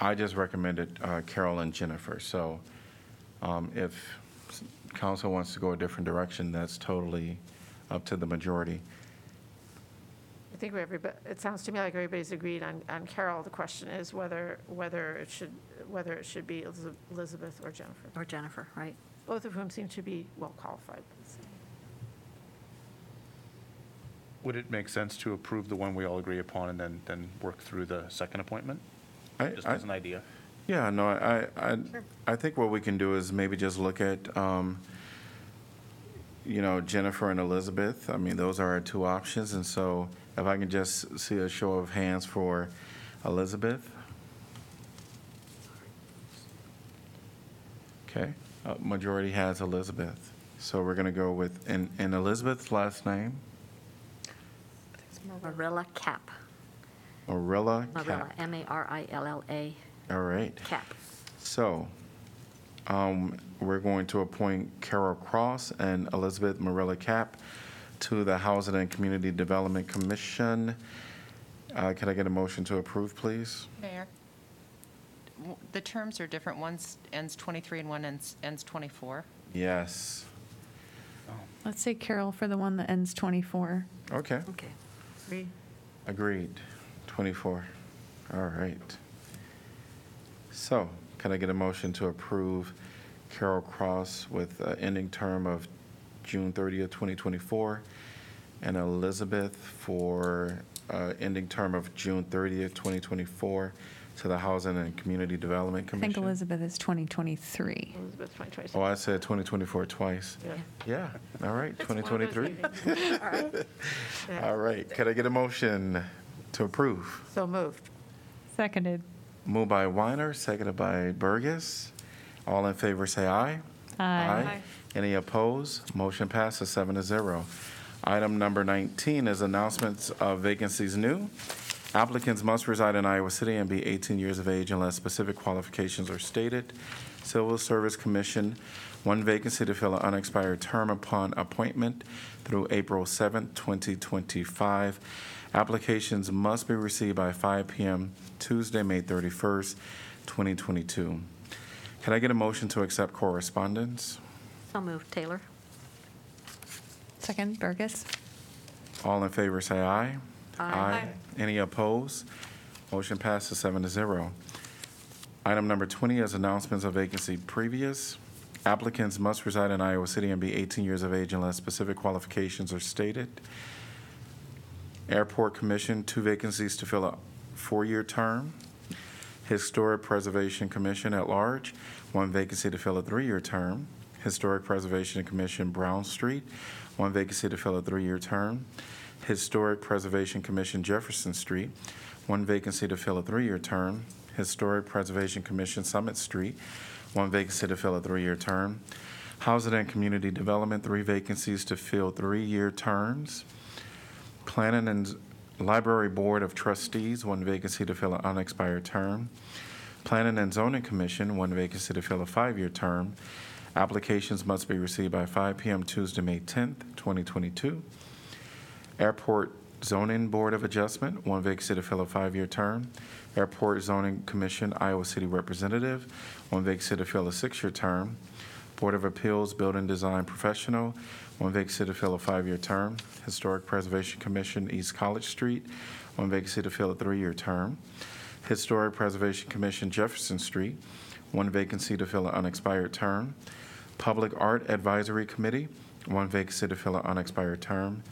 I just recommended uh, Carol and Jennifer. So um, if council wants to go a different direction, that's totally up to the majority. I think we everybody, it sounds to me like everybody's agreed on, on Carol. The question is whether, whether it should, whether it should be Eliz- Elizabeth or Jennifer, Or Jennifer, right? both of whom seem to be well qualified. Would it make sense to approve the one we all agree upon and then, then work through the second appointment? I- Just I- as an idea. Yeah, no, I, I, I think what we can do is maybe just look at, um, you know, Jennifer and Elizabeth. I mean, those are our two options, and so if I can just see a show of hands for Elizabeth. Okay, uh, majority has Elizabeth. So we're gonna go with, and, and Elizabeth's last name, Marilla Cap. Marilla Marilla, Cap. M-A-R-I-L-L-A, All right. Cap. So, um, we're going to appoint Carol Cross and Elizabeth Marilla Cap to the Housing and Community Development Commission. Uh, can I get a motion to approve, please? Mayor, w- the terms are different. One ends 23 and one ends ends 24. Yes. Let's say Carol for the one that ends 24. Okay, Okay. Agree. agreed. 24. All right. So, can I get a motion to approve Carol Cross with uh, ending term of June 30th, 2024, and Elizabeth for uh, ending term of June 30th, 2024 to the Housing and Community Development Commission. I think Elizabeth is 2023. Elizabeth 2026. Oh, I said 2024 twice. Yeah. Yeah, all right, It's one of those 2023. All right. Yeah. All right, can I get a motion to approve? So moved. Seconded. Moved by Weiner, seconded by Bergus. All in favor, say aye. Aye. Any opposed? Motion passes seven to zero. Item number 19 is announcements of vacancies new. Applicants must reside in Iowa City and be 18 years of age unless specific qualifications are stated. Civil Service Commission, one vacancy to fill an unexpired term upon appointment through April 7th, 2025. Applications must be received by 5 PM Tuesday, May 31st, 2022. Can I get a motion to accept correspondence? So moved. Taylor? Second, Bergus. All in favor, say aye. Aye. Any opposed? Motion passes seven to zero. Item number 20 is announcements of vacancy previous. Applicants must reside in Iowa City and be 18 years of age unless specific qualifications are stated. Airport Commission, two vacancies to fill a four-year term. Historic Preservation Commission at large, one vacancy to fill a three-year term. Historic Preservation Commission Brown Street, one vacancy to fill a three-year term. Historic Preservation Commission Jefferson Street, one vacancy to fill a three-year term. Historic Preservation Commission Summit Street, one vacancy to fill a three-year term. Housing and Community Development, three vacancies to fill three-year terms. Planning and Library Board of Trustees, one vacancy to fill an unexpired term. Planning and Zoning Commission, one vacancy to fill a five-year term. Applications must be received by 5 PM Tuesday, May 10th, 2022. Airport Zoning Board of Adjustment, one vacancy to fill a five-year term. Airport Zoning Commission, Iowa City Representative, one vacancy to fill a six-year term. Board of Appeals Building Design Professional, one vacancy to fill a five-year term. Historic Preservation Commission, East College Street, one vacancy to fill a three-year term. Historic Preservation Commission, Jefferson Street, one vacancy to fill an unexpired term. Public Art Advisory Committee, one vacancy to fill an unexpired term.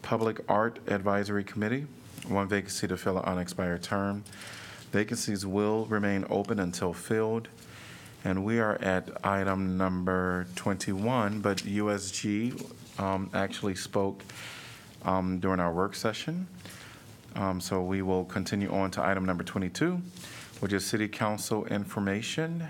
Public Art Advisory Committee, one vacancy to fill an unexpired term. Vacancies will remain open until filled. And we are at item number 21, but USG um, actually spoke um, during our work session. Um, So we will continue on to item number 22, which is city council information.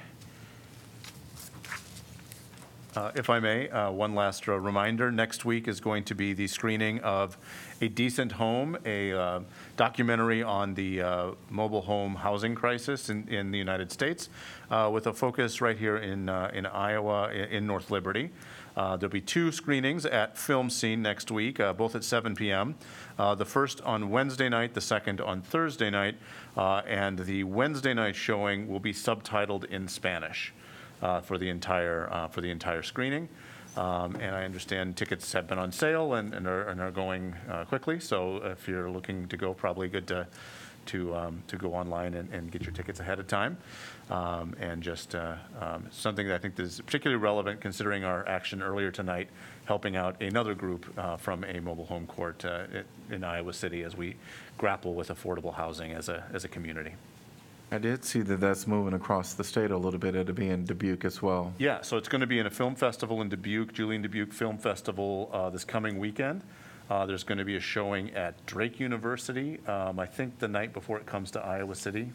Uh, If I may, uh, one last uh, reminder, next week is going to be the screening of A Decent Home, a uh, documentary on the uh, mobile home housing crisis in, in the United States, uh, with a focus right here in, uh, in Iowa, in North Liberty. Uh, There'll be two screenings at Film Scene next week, uh, both at 7 PM. Uh, The first on Wednesday night, the second on Thursday night, uh, and the Wednesday night showing will be subtitled in Spanish uh, for the entire, uh, for the entire screening. Um, And I understand tickets have been on sale and and are, and are going uh, quickly, so if you're looking to go, probably good to, to, um, to go online and, and get your tickets ahead of time. Um, And just uh, um, something that I think is particularly relevant considering our action earlier tonight, helping out another group uh, from a mobile home court uh, in Iowa City as we grapple with affordable housing as a, as a community. I did see that that's moving across the state a little bit. It'll be in Dubuque as well. Yeah, so it's going to be in a film festival in Dubuque, Julien Dubuque Film Festival uh, this coming weekend. Uh, There's going to be a showing at Drake University, um, I think the night before it comes to Iowa City,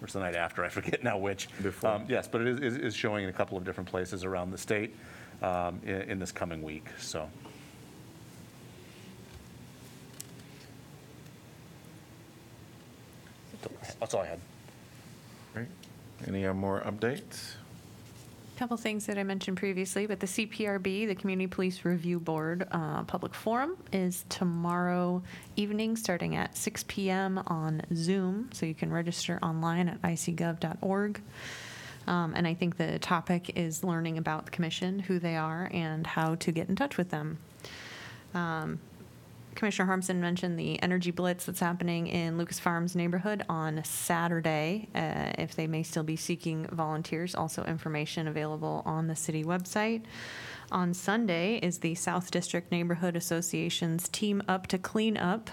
or it's the night after, I forget now which. Before. Um, Yes, but it is- is is showing in a couple of different places around the state um, in in this coming week, so. That's all I had. Any uh, more updates? Couple things that I mentioned previously, but the CPRB, the Community Police Review Board uh, Public Forum, is tomorrow evening, starting at 6 p.m. on Zoom. So you can register online at icgov.org. Um, and I think the topic is learning about the commission, who they are, and how to get in touch with them. Um, Commissioner Harmsen mentioned the energy blitz that's happening in Lucas Farms neighborhood on Saturday. Uh, if they may still be seeking volunteers, also information available on the city website. On Sunday is the South District Neighborhood Association's Team Up to Clean Up.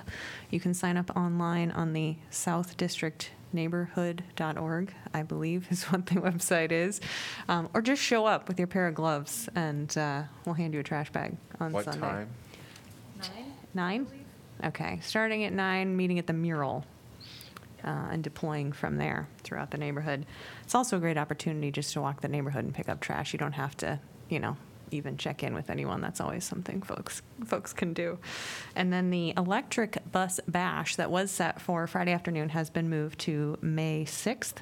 You can sign up online on the South District neighborhood.org, I believe is what the website is. Um, or just show up with your pair of gloves and uh, we'll hand you a trash bag on What Sunday. time? Nine? Okay, starting at nine, meeting at the mural, uh, and deploying from there throughout the neighborhood. It's also a great opportunity just to walk the neighborhood and pick up trash. You don't have to, you know, even check in with anyone. That's always something folks folks can do. And then the electric bus bash that was set for Friday afternoon has been moved to May 6th.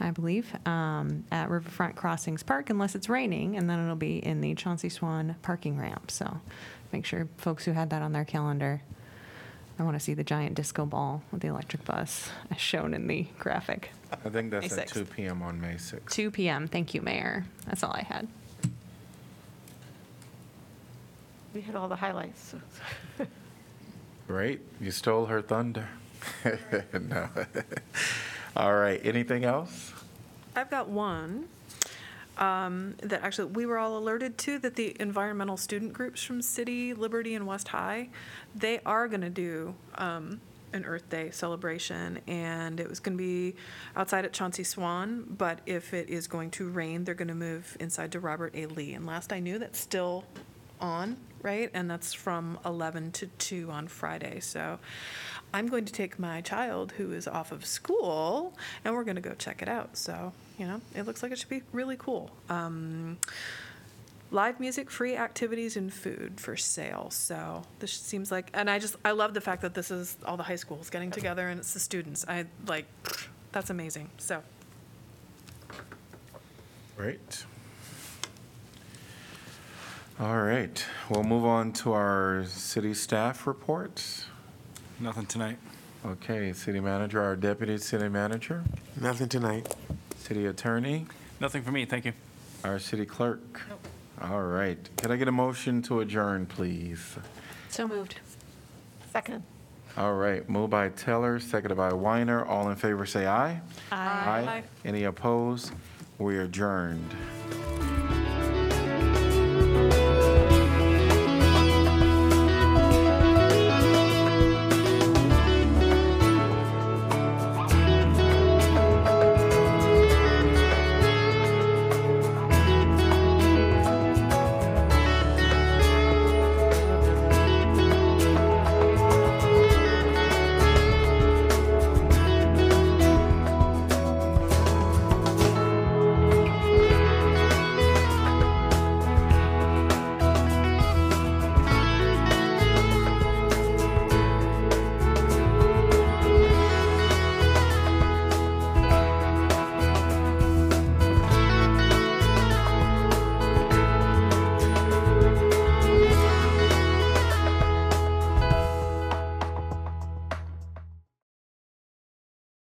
I believe, um, at Riverfront Crossings Park, unless it's raining, and then it'll be in the Chauncey Swan parking ramp. So make sure folks who had that on their calendar, I want to see the giant disco ball with the electric bus as shown in the graphic. I think that's May at 6th. 2 PM on May 6th. 2 p.m. Thank you, Mayor. That's all I had. We hit all the highlights. Great. You stole her thunder. No. All right. Anything else? I've got one um, that actually we were all alerted to that the environmental student groups from City, Liberty, and West High, they are going to do um, an Earth Day celebration, and it was going to be outside at Chauncey Swan. But if it is going to rain, they're going to move inside to Robert A. Lee. And last I knew, that's still on, right? And that's from 11 to 2 on Friday. So I'm going to take my child who is off of school and we're going to go check it out. So, you know, it looks like it should be really cool. Um, live music, free activities, and food for sale. So this seems like, and I just, I love the fact that this is all the high schools getting together and it's the students. I like, that's amazing. So Right. All right. We'll move on to our city staff reports. Nothing tonight. Okay, city manager, our deputy city manager. Nothing tonight. City attorney, Nothing for me, thank you. our city clerk. All right. Can I get a motion to adjourn, please? So moved. Second. All right, moved by Taylor, seconded by Weiner. All in favor, say aye. Aye. Any opposed? We adjourned.